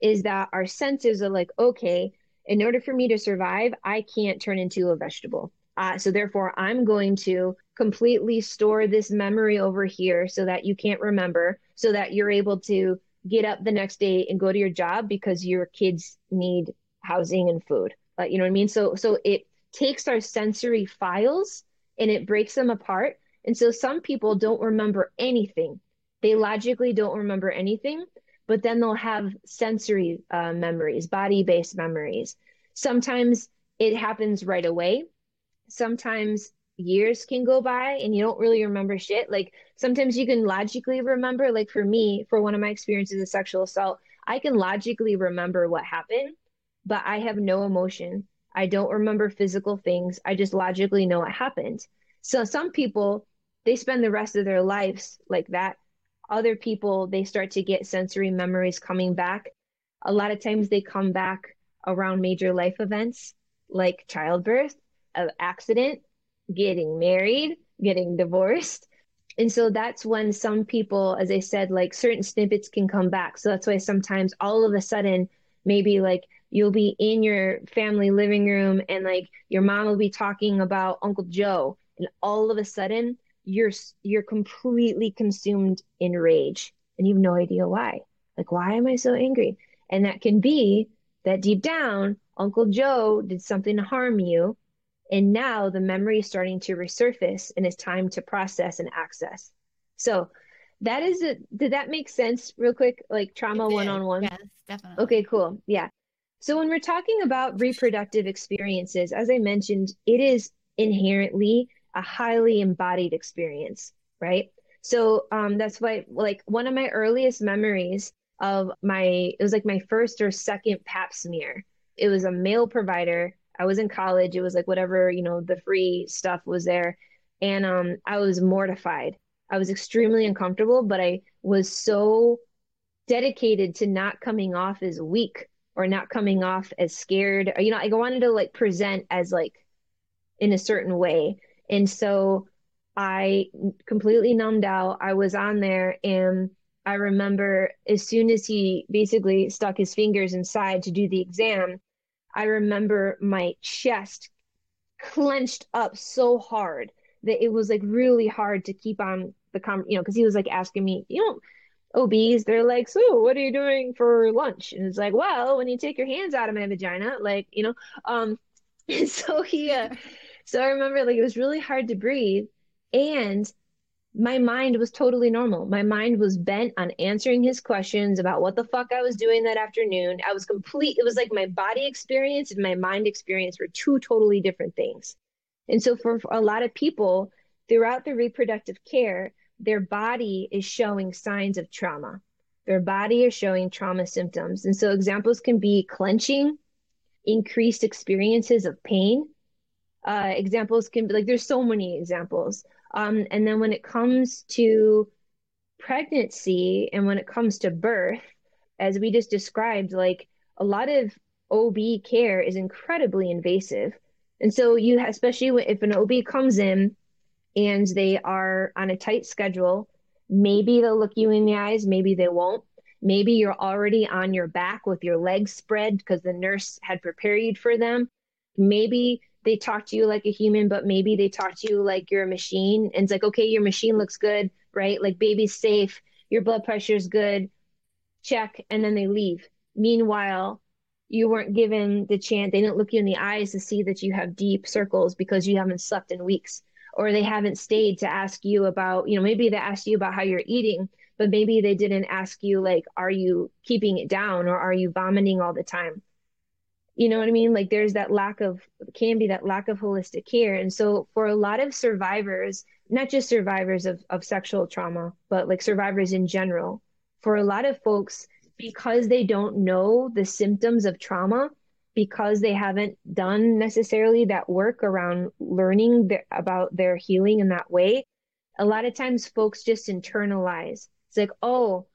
is that our senses are like, okay, in order for me to survive, I can't turn into a vegetable. Uh, so therefore, I'm going to completely store this memory over here so that you can't remember, so that you're able to get up the next day and go to your job because your kids need housing and food. Uh, you know what I mean? So so it takes our sensory files and it breaks them apart. And so some people don't remember anything. They logically don't remember anything, but then they'll have sensory uh, memories, body based memories. Sometimes it happens right away. Sometimes years can go by and you don't really remember shit. Like sometimes you can logically remember, like for me, for one of my experiences of sexual assault, I can logically remember what happened, but I have no emotion. I don't remember physical things. I just logically know what happened. So some people, they spend the rest of their lives like that. Other people, they start to get sensory memories coming back. A lot of times they come back around major life events like childbirth, an accident, getting married, getting divorced. And so that's when some people, as I said, like certain snippets can come back. So that's why sometimes all of a sudden, maybe like you'll be in your family living room and like your mom will be talking about Uncle Joe and all of a sudden you're you're completely consumed in rage and you have no idea why. Like why am I so angry? And that can be that deep down Uncle Joe did something to harm you and now the memory is starting to resurface and it's time to process and access. So that is it. Did that make sense real quick? Like trauma one on one? Yes, definitely. Okay, cool. Yeah. So, when we're talking about reproductive experiences, as I mentioned, it is inherently a highly embodied experience, right? So, um, that's why, like, one of my earliest memories of my, it was like my first or second pap smear. It was a male provider. I was in college. It was like whatever, you know, the free stuff was there. And um, I was mortified. I was extremely uncomfortable, but I was so dedicated to not coming off as weak or not coming off as scared. Or, you know, I wanted to like present as like in a certain way. And so I completely numbed out. I was on there and I remember as soon as he basically stuck his fingers inside to do the exam, I remember my chest clenched up so hard that it was like really hard to keep on the com you know because he was like asking me you know OBs, they're like, so what are you doing for lunch? And it's like, well, when you take your hands out of my vagina, like, you know, um, *laughs* and so he, uh, so I remember like it was really hard to breathe and my mind was totally normal. My mind was bent on answering his questions about what the fuck I was doing that afternoon. I was complete. It was like my body experience and my mind experience were two totally different things. And so for, for a lot of people throughout the reproductive care, their body is showing signs of trauma. Their body is showing trauma symptoms. And so examples can be clenching, increased experiences of pain. Uh, examples can be like, there's so many examples. Um, and then when it comes to pregnancy and when it comes to birth, as we just described, like a lot of OB care is incredibly invasive. And so you especially if an OB comes in and they are on a tight schedule, maybe they'll look you in the eyes, maybe they won't. Maybe you're already on your back with your legs spread because the nurse had prepared you for them. Maybe they talk to you like a human, but maybe they talk to you like you're a machine. And it's like, okay, your machine looks good, right? Like baby's safe, your blood pressure is good, check, and then they leave. Meanwhile, you weren't given the chance, they didn't look you in the eyes to see that you have deep circles because you haven't slept in weeks, or they haven't stayed to ask you about, you know, maybe they asked you about how you're eating, but maybe they didn't ask you, like, are you keeping it down or are you vomiting all the time? you know what i mean like there's that lack of can be that lack of holistic care and so for a lot of survivors not just survivors of, of sexual trauma but like survivors in general for a lot of folks because they don't know the symptoms of trauma because they haven't done necessarily that work around learning about their healing in that way a lot of times folks just internalize. It's like oh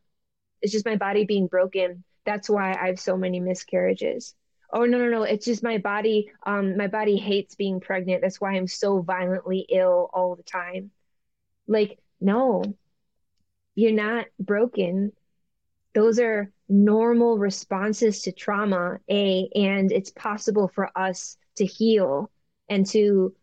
it's just my body being broken. That's why i have so many miscarriages. Oh no no no. It's just my body um my body hates being pregnant. That's why i'm so violently ill all the time. Like no. You're not broken those are normal responses to trauma a and it's possible for us to heal and to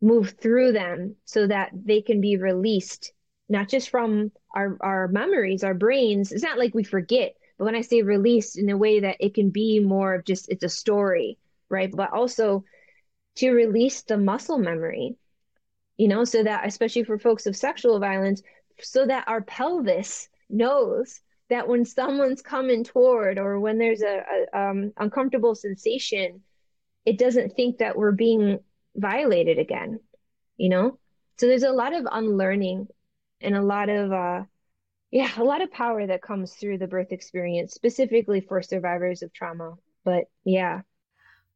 move through them so that they can be released not just from our our memories our brains it's not like we forget but when I say released in a way that it can be more of just it's a story, right? But also to release the muscle memory, you know, so that especially for folks of sexual violence, so that our pelvis knows that when someone's coming toward or when there's a, a um, uncomfortable sensation, it doesn't think that we're being violated again, you know? So there's a lot of unlearning and a lot of uh, yeah, a lot of power that comes through the birth experience, specifically for survivors of trauma. But yeah.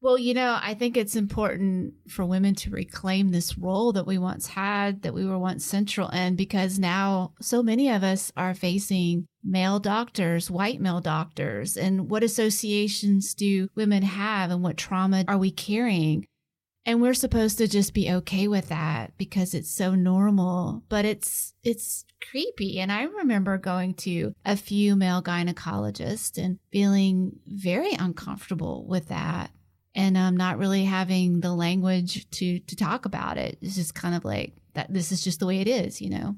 Well, you know, I think it's important for women to reclaim this role that we once had, that we were once central in, because now so many of us are facing male doctors, white male doctors, and what associations do women have and what trauma are we carrying? And we're supposed to just be okay with that because it's so normal, but it's it's creepy. And I remember going to a few male gynecologists and feeling very uncomfortable with that and um, not really having the language to to talk about it. It's just kind of like that. This is just the way it is, you know.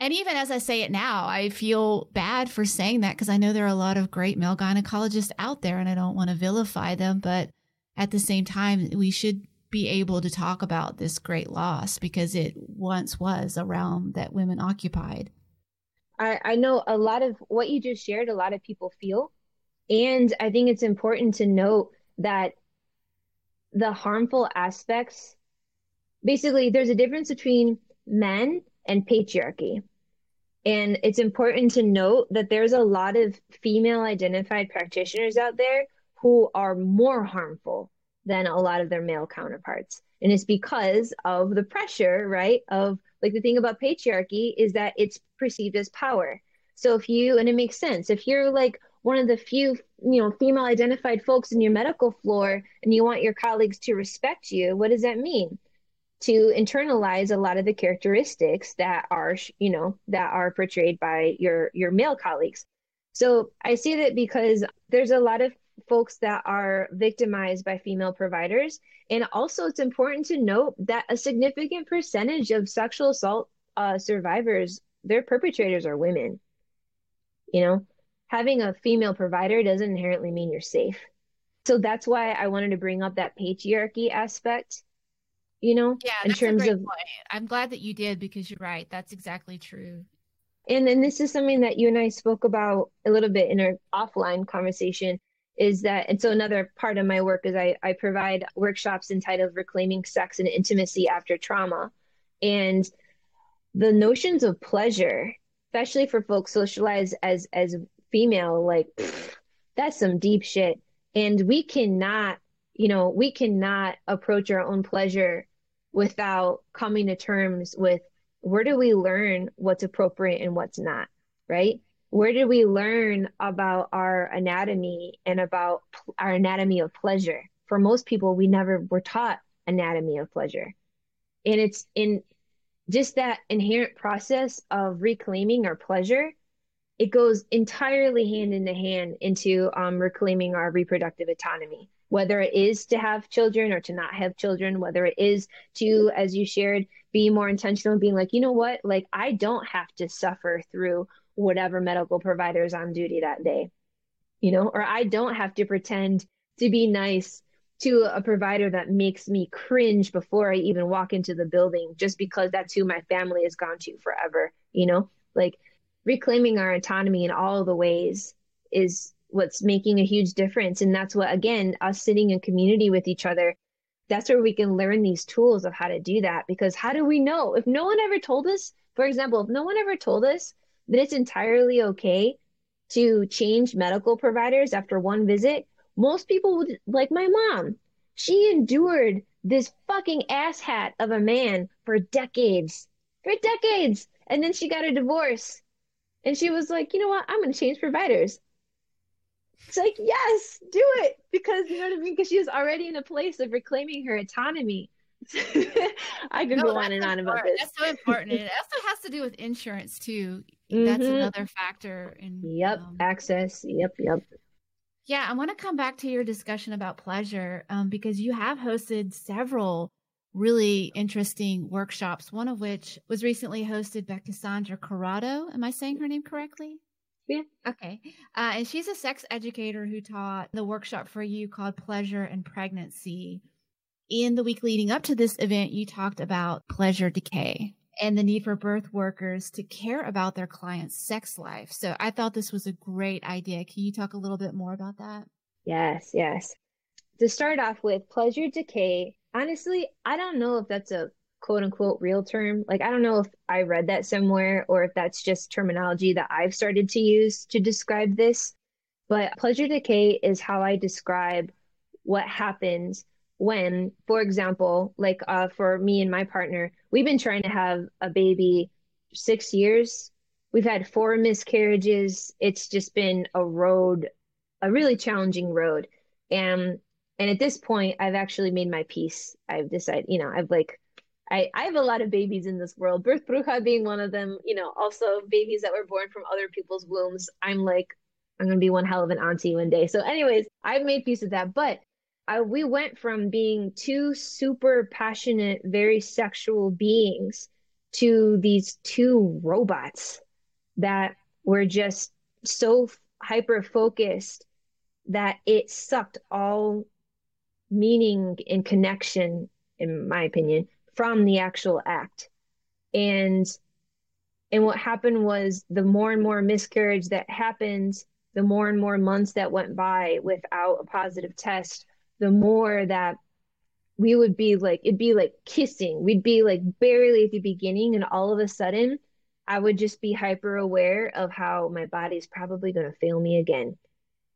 And even as I say it now, I feel bad for saying that because I know there are a lot of great male gynecologists out there, and I don't want to vilify them. But at the same time, we should be able to talk about this great loss because it once was a realm that women occupied. I, I know a lot of what you just shared, a lot of people feel. And I think it's important to note that the harmful aspects basically, there's a difference between men and patriarchy. And it's important to note that there's a lot of female identified practitioners out there who are more harmful than a lot of their male counterparts. And it's because of the pressure, right? Of like the thing about patriarchy is that it's perceived as power. So if you, and it makes sense, if you're like one of the few, you know, female identified folks in your medical floor and you want your colleagues to respect you, what does that mean? To internalize a lot of the characteristics that are, you know, that are portrayed by your your male colleagues. So I see that because there's a lot of folks that are victimized by female providers. And also, it's important to note that a significant percentage of sexual assault uh, survivors, their perpetrators are women. You know, having a female provider doesn't inherently mean you're safe. So that's why I wanted to bring up that patriarchy aspect. You know, yeah, in terms of, point. I'm glad that you did because you're right. That's exactly true. And then this is something that you and I spoke about a little bit in our offline conversation is that and so another part of my work is I, I provide workshops entitled reclaiming sex and intimacy after trauma and the notions of pleasure especially for folks socialized as as female like that's some deep shit and we cannot you know we cannot approach our own pleasure without coming to terms with where do we learn what's appropriate and what's not right? Where do we learn about our anatomy and about our anatomy of pleasure? For most people, we never were taught anatomy of pleasure. And it's in just that inherent process of reclaiming our pleasure it goes entirely hand in hand into um, reclaiming our reproductive autonomy whether it is to have children or to not have children whether it is to as you shared be more intentional being like you know what like i don't have to suffer through whatever medical provider is on duty that day you know or i don't have to pretend to be nice to a provider that makes me cringe before I even walk into the building just because that's who my family has gone to forever, you know? Like reclaiming our autonomy in all the ways is what's making a huge difference and that's what again us sitting in community with each other that's where we can learn these tools of how to do that because how do we know if no one ever told us for example if no one ever told us that it's entirely okay to change medical providers after one visit most people would, like my mom, she endured this fucking asshat of a man for decades, for decades. And then she got a divorce. And she was like, you know what? I'm going to change providers. It's like, yes, do it. Because, you know what I mean? Because she was already in a place of reclaiming her autonomy. *laughs* I could no, go on and on about this. That's so important. it also has to do with insurance, too. That's mm-hmm. another factor. In, yep. Um, Access. Yep. Yep. Yeah, I want to come back to your discussion about pleasure um, because you have hosted several really interesting workshops, one of which was recently hosted by Cassandra Corrado. Am I saying her name correctly? Yeah. Okay. Uh, and she's a sex educator who taught the workshop for you called Pleasure and Pregnancy. In the week leading up to this event, you talked about pleasure decay and the need for birth workers to care about their clients' sex life. So I thought this was a great idea. Can you talk a little bit more about that? Yes, yes. To start off with, pleasure decay, honestly, I don't know if that's a quote unquote real term. Like, I don't know if I read that somewhere or if that's just terminology that I've started to use to describe this. But pleasure decay is how I describe what happens when, for example, like uh, for me and my partner, we've been trying to have a baby six years. We've had four miscarriages. It's just been a road, a really challenging road. And and at this point, I've actually made my peace. I've decided, you know, I've like, I, I have a lot of babies in this world, birth bruja being one of them, you know, also babies that were born from other people's wombs. I'm like, I'm going to be one hell of an auntie one day. So, anyways, I've made peace with that. But I, we went from being two super passionate, very sexual beings to these two robots that were just so hyper focused that it sucked all meaning and connection, in my opinion, from the actual act. And and what happened was the more and more miscarriage that happened, the more and more months that went by without a positive test the more that we would be like it'd be like kissing. We'd be like barely at the beginning and all of a sudden i would just be hyper aware of how my body's probably going to fail me again.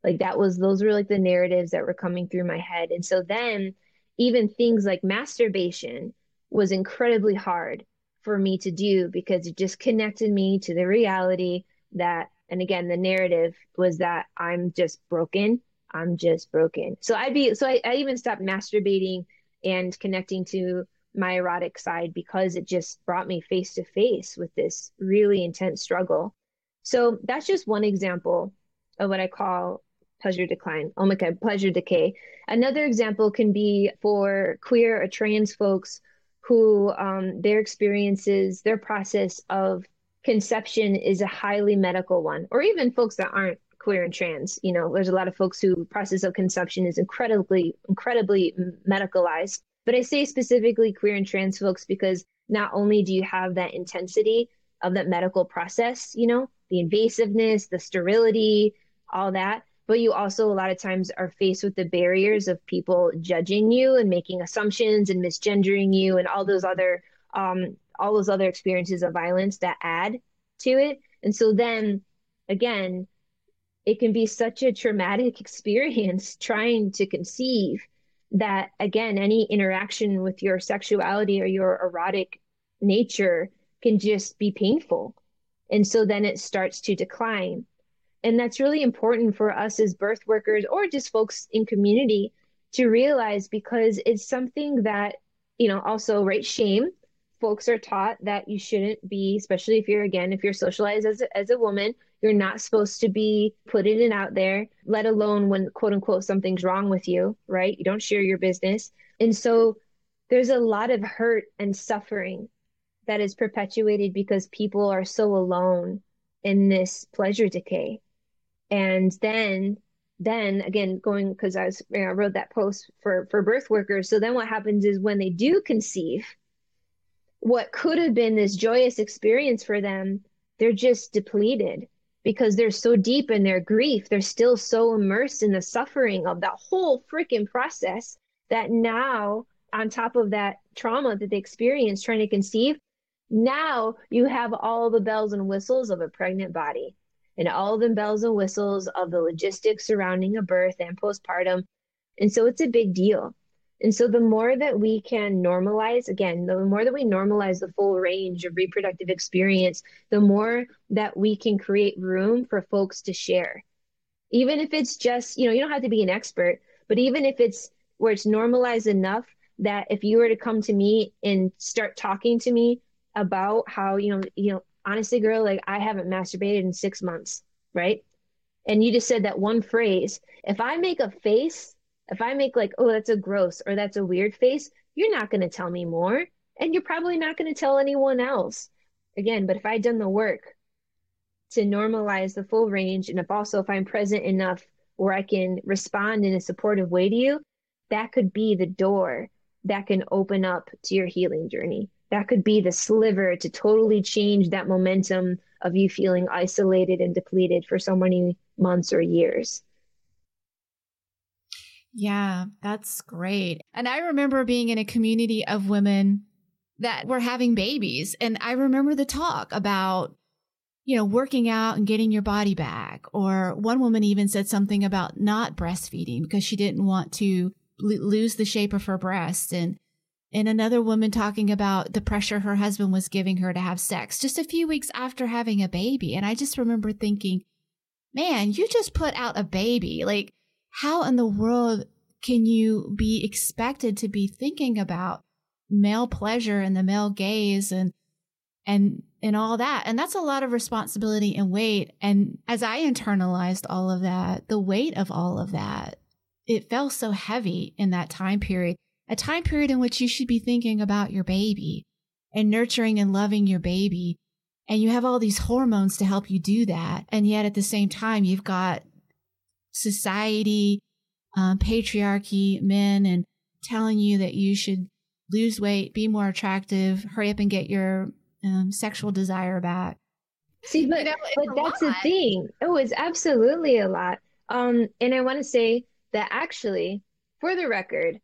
Like that was those were like the narratives that were coming through my head. And so then even things like masturbation was incredibly hard for me to do because it just connected me to the reality that and again the narrative was that i'm just broken I'm just broken. So I'd be so I, I even stopped masturbating and connecting to my erotic side because it just brought me face to face with this really intense struggle. So that's just one example of what I call pleasure decline. Oh my God, pleasure decay. Another example can be for queer or trans folks who um, their experiences, their process of conception is a highly medical one, or even folks that aren't queer and trans. You know, there's a lot of folks who process of conception is incredibly, incredibly medicalized. But I say specifically queer and trans folks because not only do you have that intensity of that medical process, you know, the invasiveness, the sterility, all that, but you also a lot of times are faced with the barriers of people judging you and making assumptions and misgendering you and all those other um, all those other experiences of violence that add to it. And so then again, it can be such a traumatic *laughs* experience trying to conceive that again any interaction with your sexuality or your erotic nature can just be painful And so then it starts to decline. And that's really important for us as birth workers or just folks in community to realize because it's something that, you know, also, right, shame. Folks are taught that you shouldn't be, especially if you're, again, if you're socialized as a, as a woman, you're not supposed to be putting it out there, let alone when, quote unquote, something's wrong with you, right? You don't share your business. And so there's a lot of hurt and suffering that is perpetuated because people are so alone in this pleasure decay and then then again going because I was you know, I wrote that post for for birth workers. So then what happens is when they do conceive, what could have been this joyous experience for them, they're just depleted because they're so deep in their grief. They're still so immersed in the suffering of that whole freaking process that now, on top of that trauma that they experienced trying to conceive, now you have all the bells and whistles of a pregnant body and all the bells and whistles of the logistics surrounding a birth and postpartum. And so it's a big deal. And so the more that we can normalize, again, the more that we normalize the full range of reproductive experience, the more that we can create room for folks to share. Even if it's just, you know, you don't have to be an expert, but even if it's where it's normalized enough that if you were to come to me and start talking to me about how, you know, you know, honestly, girl, like I haven't masturbated in six months, right? And you just said that one phrase. If I make a face, if I make like, oh, that's a gross or that's a weird face, you're not going to tell me more. And you're probably not going to tell anyone else. Again, but if I'd done the work to normalize the full range, and if also if I'm present enough where I can respond in a supportive way to you, that could be the door that can open up to your healing journey that could be the sliver to totally change that momentum of you feeling isolated and depleted for so many months or years. Yeah, that's great. And I remember being in a community of women that were having babies. And I remember the talk about, you know, working out and getting your body back. Or one woman even said something about not breastfeeding because she didn't want to lose the shape of her breast. And and another woman talking about the pressure her husband was giving her to have sex just a few weeks after having a baby. And I just remember thinking, man, you just put out a baby. Like, how in the world can you be expected to be thinking about male pleasure and the male gaze and and and all that and that's a lot of responsibility and weight and as i internalized all of that the weight of all of that it felt so heavy in that time period a time period in which you should be thinking about your baby and nurturing and loving your baby. And you have all these hormones to help you do that. And yet at the same time, you've got society, um, patriarchy, men, and telling you that you should lose weight, be more attractive, hurry up and get your um, sexual desire back. See, but, you know, but that's lot. the thing. Oh, it's absolutely a lot. Um, and I want to say that actually, for the record,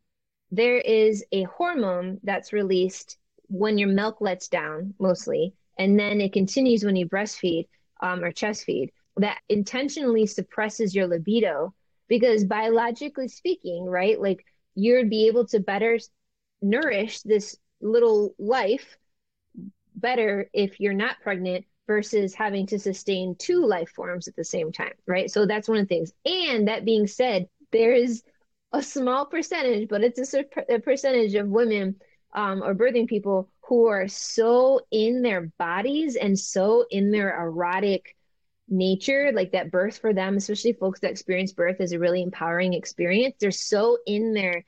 there is a hormone that's released when your milk lets down, mostly, and then it continues when you breastfeed um, or chest feed that intentionally suppresses your libido because biologically speaking, right, like you'd be able to better nourish this little life better if you're not pregnant versus having to sustain two life forms at the same time, right? So that's one of the things. And that being said, there is a small percentage, but it's a, a percentage of women um, or birthing people who are so in their bodies and so in their erotic nature, like that birth for them, especially folks that experience birth is a really empowering experience. They're so in their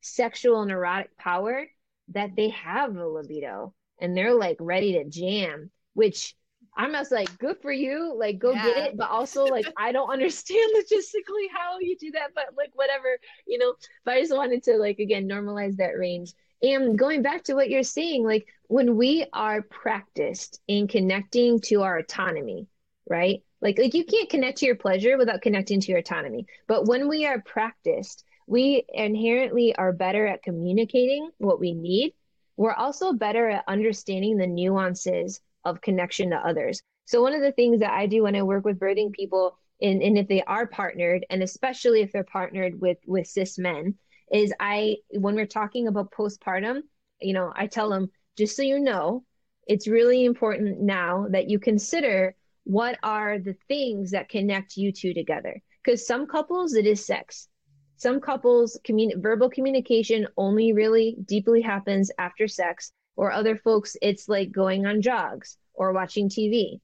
sexual and erotic power that they have a libido and they're like ready to jam, which I'm just like, good for you. Like, go yeah. get it. But also, like, *laughs* I don't understand *laughs* logistically how you do that. But like, whatever, you know. But I just wanted to like again normalize that range. And going back to what you're saying, like when we are practiced in connecting to our autonomy, right? Like, like you can't connect to your pleasure without connecting to your autonomy. But when we are practiced, we inherently are better at communicating what we need. We're also better at understanding the nuances of connection to others. So one of the things that I do when I work with birthing people and, and if they are partnered and especially if they're partnered with with cis men is I when we're talking about postpartum, you know, I tell them just so you know, it's really important now that you consider what are the things that connect you two together. Because some couples, it is sex. Some couples, commun- verbal communication only really deeply happens after sex, or other folks, it's like going on jogs or watching TV.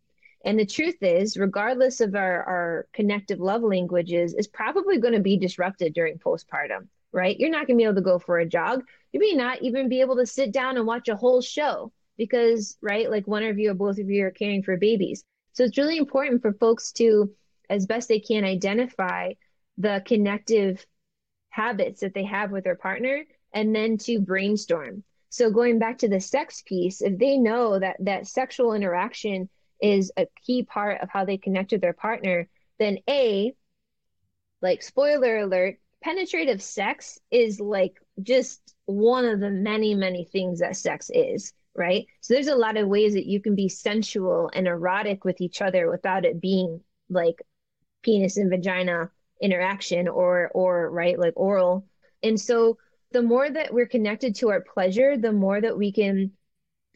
And the truth is, regardless of our, our connective love languages, is probably going to be disrupted during postpartum, right? You're not going to be able to go for a jog. You may not even be able to sit down and watch a whole show because, right, like one of you or both of you are caring for babies. So it's really important for folks to, as best they can, identify the connective habits that they have with their partner and then to brainstorm. So going back to the sex piece, if they know that that sexual interaction is a key part of how they connect with their partner, then A, like spoiler alert, penetrative sex is like just one of the many, many things that sex is, right? So there's a lot of ways that you can be sensual and erotic with each other without it being like penis and vagina interaction or or right like oral. And so the more that we're connected to our pleasure, the more that we can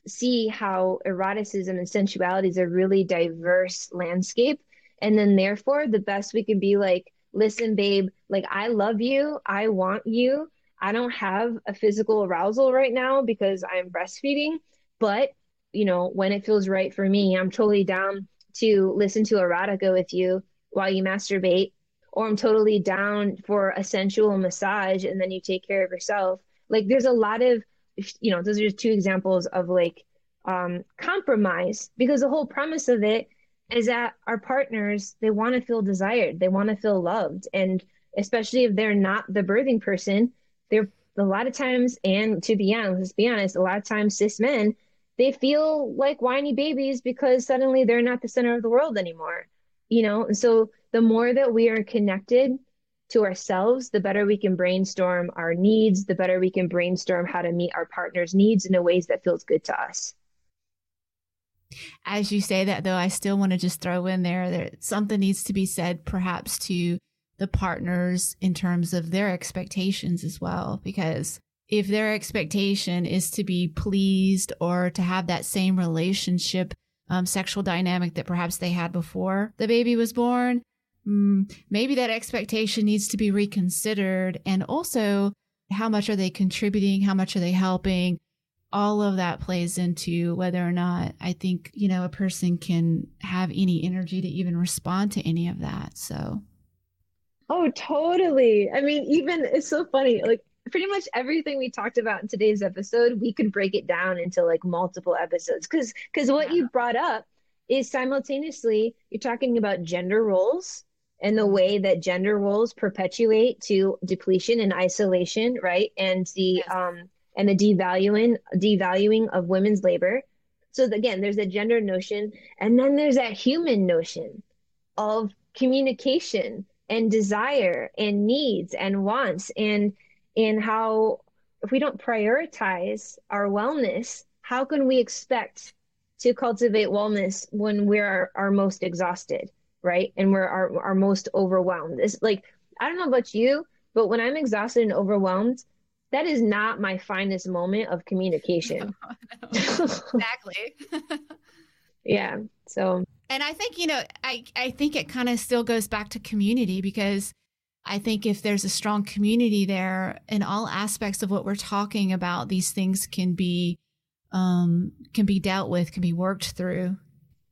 see how eroticism and sensuality is a really diverse landscape. And then, therefore, the best we can be like, listen, babe, like, I love you. I want you. I don't have a physical arousal right now because I'm breastfeeding. But, you know, when it feels right for me, I'm totally down to listen to erotica with you while you masturbate. Or I'm totally down for a sensual massage and then you take care of yourself. Like, there's a lot of you know, those are just two examples of like um, compromise because the whole premise of it is that our partners they want to feel desired, they want to feel loved, and especially if they're not the birthing person, they're a lot of times, and to be honest, let's be honest, a lot of times cis men they feel like whiny babies because suddenly they're not the center of the world anymore, you know. And so the more that we are connected to ourselves, the better we can brainstorm our needs, the better we can brainstorm how to meet our partner's needs in a ways that feels good to us. As you say that though, I still want to just throw in there that something needs to be said perhaps to the partners in terms of their expectations as well because if their expectation is to be pleased or to have that same relationship um, sexual dynamic that perhaps they had before the baby was born mm, maybe that expectation needs to be reconsidered. And also, how much are they contributing? How much are they helping? All of that plays into whether or not I think, you know, a person can have any energy to even respond to any of that. So. Oh, totally. I mean, even it's so funny. Like, pretty much everything we talked about in today's episode, we could break it down into like multiple episodes. Because, because what yeah. you brought up is simultaneously you're talking about gender roles and the way that gender roles perpetuate to depletion and isolation, right? And the yes. um and the devaluing devaluing of women's labor. So again, there's a gender notion, and then there's that human notion of communication and desire and needs and wants and and how if we don't prioritize our wellness, how can we expect to cultivate wellness when we're our, our most exhausted? right? And we're our, our most overwhelmed. It's like, I don't know about you, but when I'm exhausted and overwhelmed, that is not my finest moment of communication. *laughs* No, no. exactly. *laughs* yeah. So, and I think, you know, I, I think it kind of still goes back to community because I think if there's a strong community there in all aspects of what we're talking about, these things can be, um, can be dealt with, can be worked through.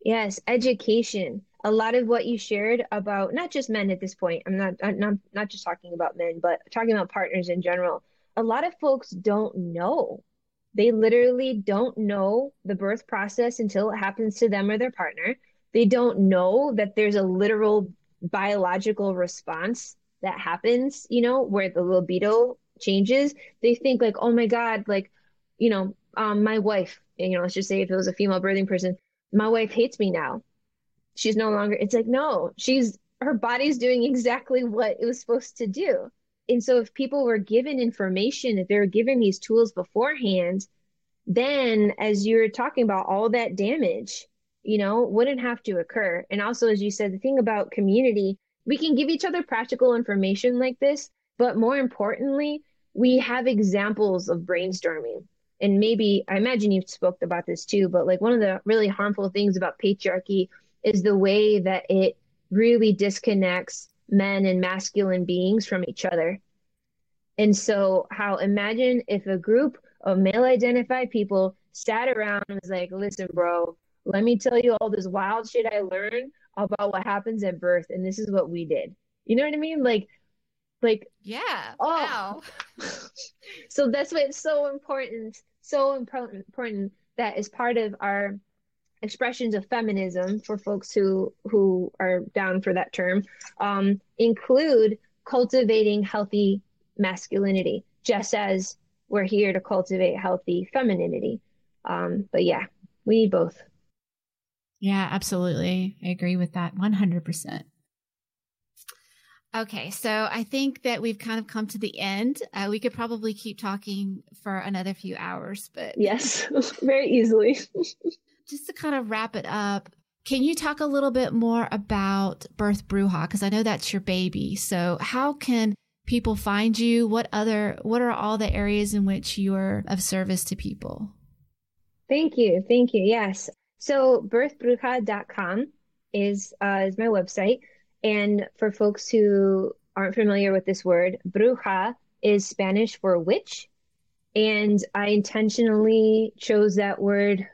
Yes. Education a lot of what you shared about not just men at this point i'm not I'm not not just talking about men but talking about partners in general a lot of folks don't know they literally don't know the birth process until it happens to them or their partner they don't know that there's a literal biological response that happens you know where the libido changes they think like oh my god like you know um my wife you know let's just say if it was a female birthing person my wife hates me now. She's no longer it's like no she's her body's doing exactly what it was supposed to do. And so if people were given information if they were given these tools beforehand then as you're talking about all that damage you know wouldn't have to occur. And also as you said the thing about community we can give each other practical information like this but more importantly we have examples of brainstorming and maybe I imagine you've spoke about this too, but like one of the really harmful things about patriarchy is the way that it really disconnects men and masculine beings from each other. And so, how imagine if a group of male identified people sat around and was like, listen, bro, let me tell you all this wild shit I learned about what happens at birth. And this is what we did. You know what I mean? Like, like, yeah. Oh. Wow. *laughs* so that's why it's so important, so important, important that as part of our expressions of feminism for folks who who are down for that term um, include cultivating healthy masculinity just as we're here to cultivate healthy femininity um, but yeah we need both yeah absolutely i agree with that 100% Okay, so I think that we've kind of come to the end. Uh, we could probably keep talking for another few hours, but yes, *laughs* very easily. *laughs* just to kind of wrap it up, can you talk a little bit more about Birth Bruja? Because I know that's your baby. So, how can people find you? What other, what are all the areas in which you're of service to people? Thank you, thank you. Yes, so birthbruja.com is uh, is my website. And for folks who aren't familiar with this word, bruja is Spanish for witch. And I intentionally chose that word.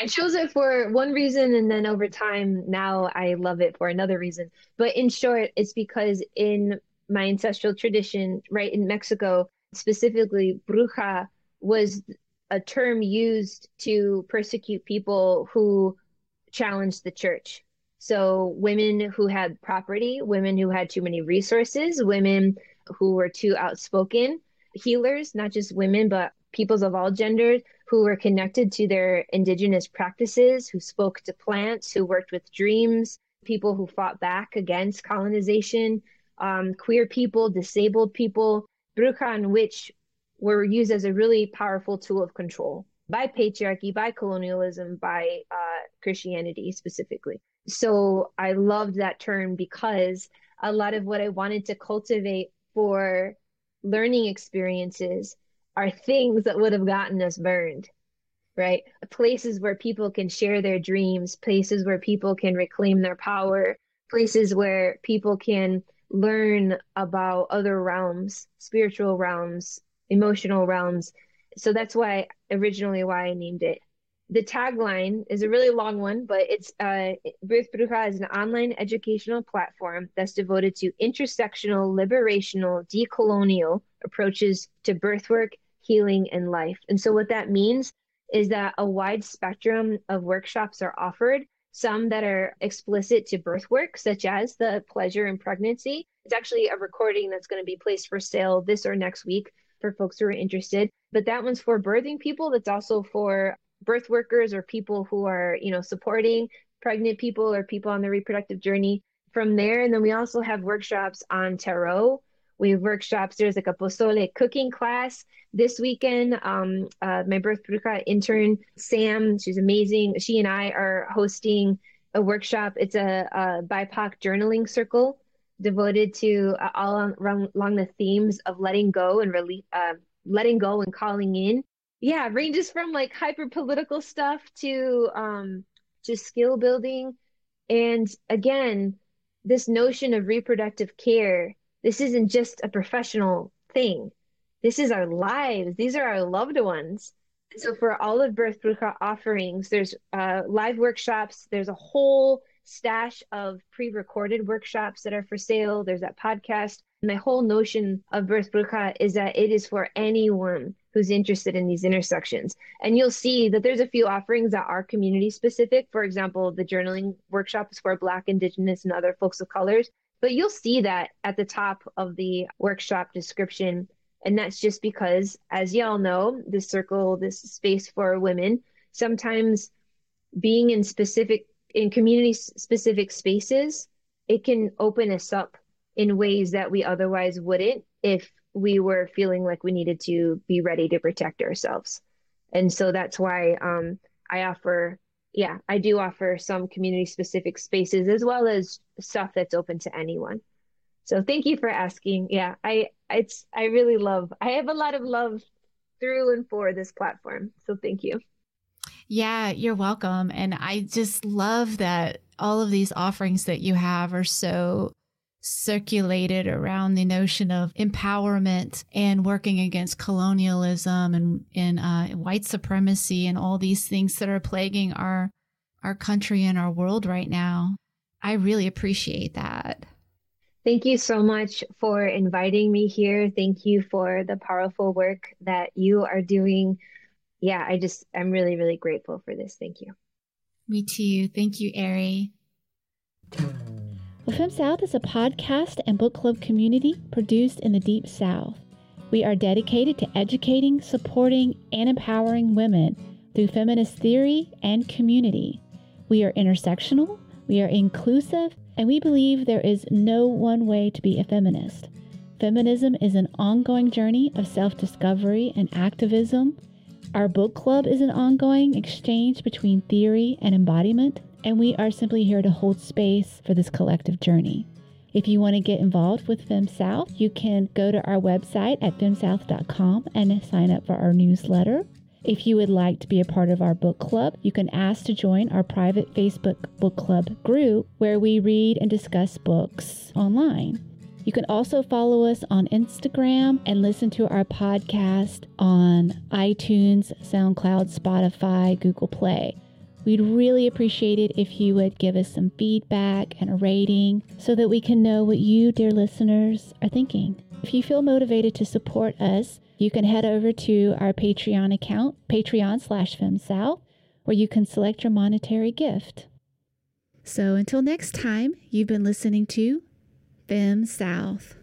I chose it for one reason, and then over time, now I love it for another reason. But in short, it's because in my ancestral tradition, right in Mexico, specifically, bruja was a term used to persecute people who challenged the church. So, women who had property, women who had too many resources, women who were too outspoken, healers, not just women, but peoples of all genders who were connected to their indigenous practices, who spoke to plants, who worked with dreams, people who fought back against colonization, um, queer people, disabled people, bruja and witch were used as a really powerful tool of control by patriarchy, by colonialism, by uh, Christianity specifically so I loved that term because a lot of what I wanted to cultivate for learning experiences are things that would have gotten us burned, right? Places where people can share their dreams, places where people can reclaim their power, places where people can learn about other realms, spiritual realms, emotional realms. So that's why originally why I named it the tagline is a really long one, but it's uh, Birth Bruja is an online educational platform that's devoted to intersectional, liberational, decolonial approaches to birthwork, healing, and life. And so, what that means is that a wide spectrum of workshops are offered, some that are explicit to birth work, such as the pleasure in pregnancy. It's actually a recording that's going to be placed for sale this or next week for folks who are interested. But that one's for birthing people. That's also for birth workers or people who are, you know, supporting pregnant people or people on the reproductive journey from there. And then we also have workshops on tarot. We have workshops. There's like a pozole cooking class this weekend. Um, uh, my birth bruja intern, Sam, she's amazing. She and I are hosting a workshop. It's a, a BIPOC journaling circle devoted to uh, all on, along the themes of letting go and release, uh, letting go and calling in. Yeah ranges from like hyper political stuff to um to skill building. And again this notion of reproductive care this isn't just a professional thing. This is our lives. These are our loved ones. So for all of birth bruja offerings there's uh, live workshops. There's a whole stash of pre-recorded workshops that are for sale there's that podcast my whole notion of birth bruja is that it is for anyone who's interested in these intersections. And you'll see that there's a few offerings that are community specific. For example, the journaling workshop is for Black, Indigenous, and other folks of colors. But you'll see that at the top of the workshop description. And that's just because, as y'all know, this circle, this space for women, sometimes being in specific, in community specific spaces, it can open us up in ways that we otherwise wouldn't if we were feeling like we needed to be ready to protect ourselves. And so that's why um, I offer, yeah, I do offer some community specific spaces as well as stuff that's open to anyone. So thank you for asking. Yeah, I it's I really love. I have a lot of love through and for this platform. So thank you. Yeah, you're welcome. And I just love that all of these offerings that you have are so circulated around the notion of empowerment and working against colonialism and, and uh, white supremacy and all these things that are plaguing our our country and our world right now. I really appreciate that. Thank you so much for inviting me here. Thank you for the powerful work that you are doing. Yeah, I just, I'm really, really grateful for this. Thank you. Me too. Thank you, Ari. The Fem South is a podcast and book club community produced in the Deep South. We are dedicated to educating, supporting, and empowering women through feminist theory and community. We are intersectional, we are inclusive, and we believe there is no one way to be a feminist. Feminism is an ongoing journey of self discovery and activism. Our book club is an ongoing exchange between theory and embodiment and we are simply here to hold space for this collective journey. If you want to get involved with FemSouth, you can go to our website at femsouth.com and sign up for our newsletter. If you would like to be a part of our book club, you can ask to join our private Facebook book club group where we read and discuss books online. You can also follow us on Instagram and listen to our podcast on iTunes, SoundCloud, Spotify, Google Play. We'd really appreciate it if you would give us some feedback and a rating so that we can know what you, dear listeners, are thinking. If you feel motivated to support us, you can head over to our Patreon account, Patreon slash FemSouth, where you can select your monetary gift. So until next time, you've been listening to Fem South.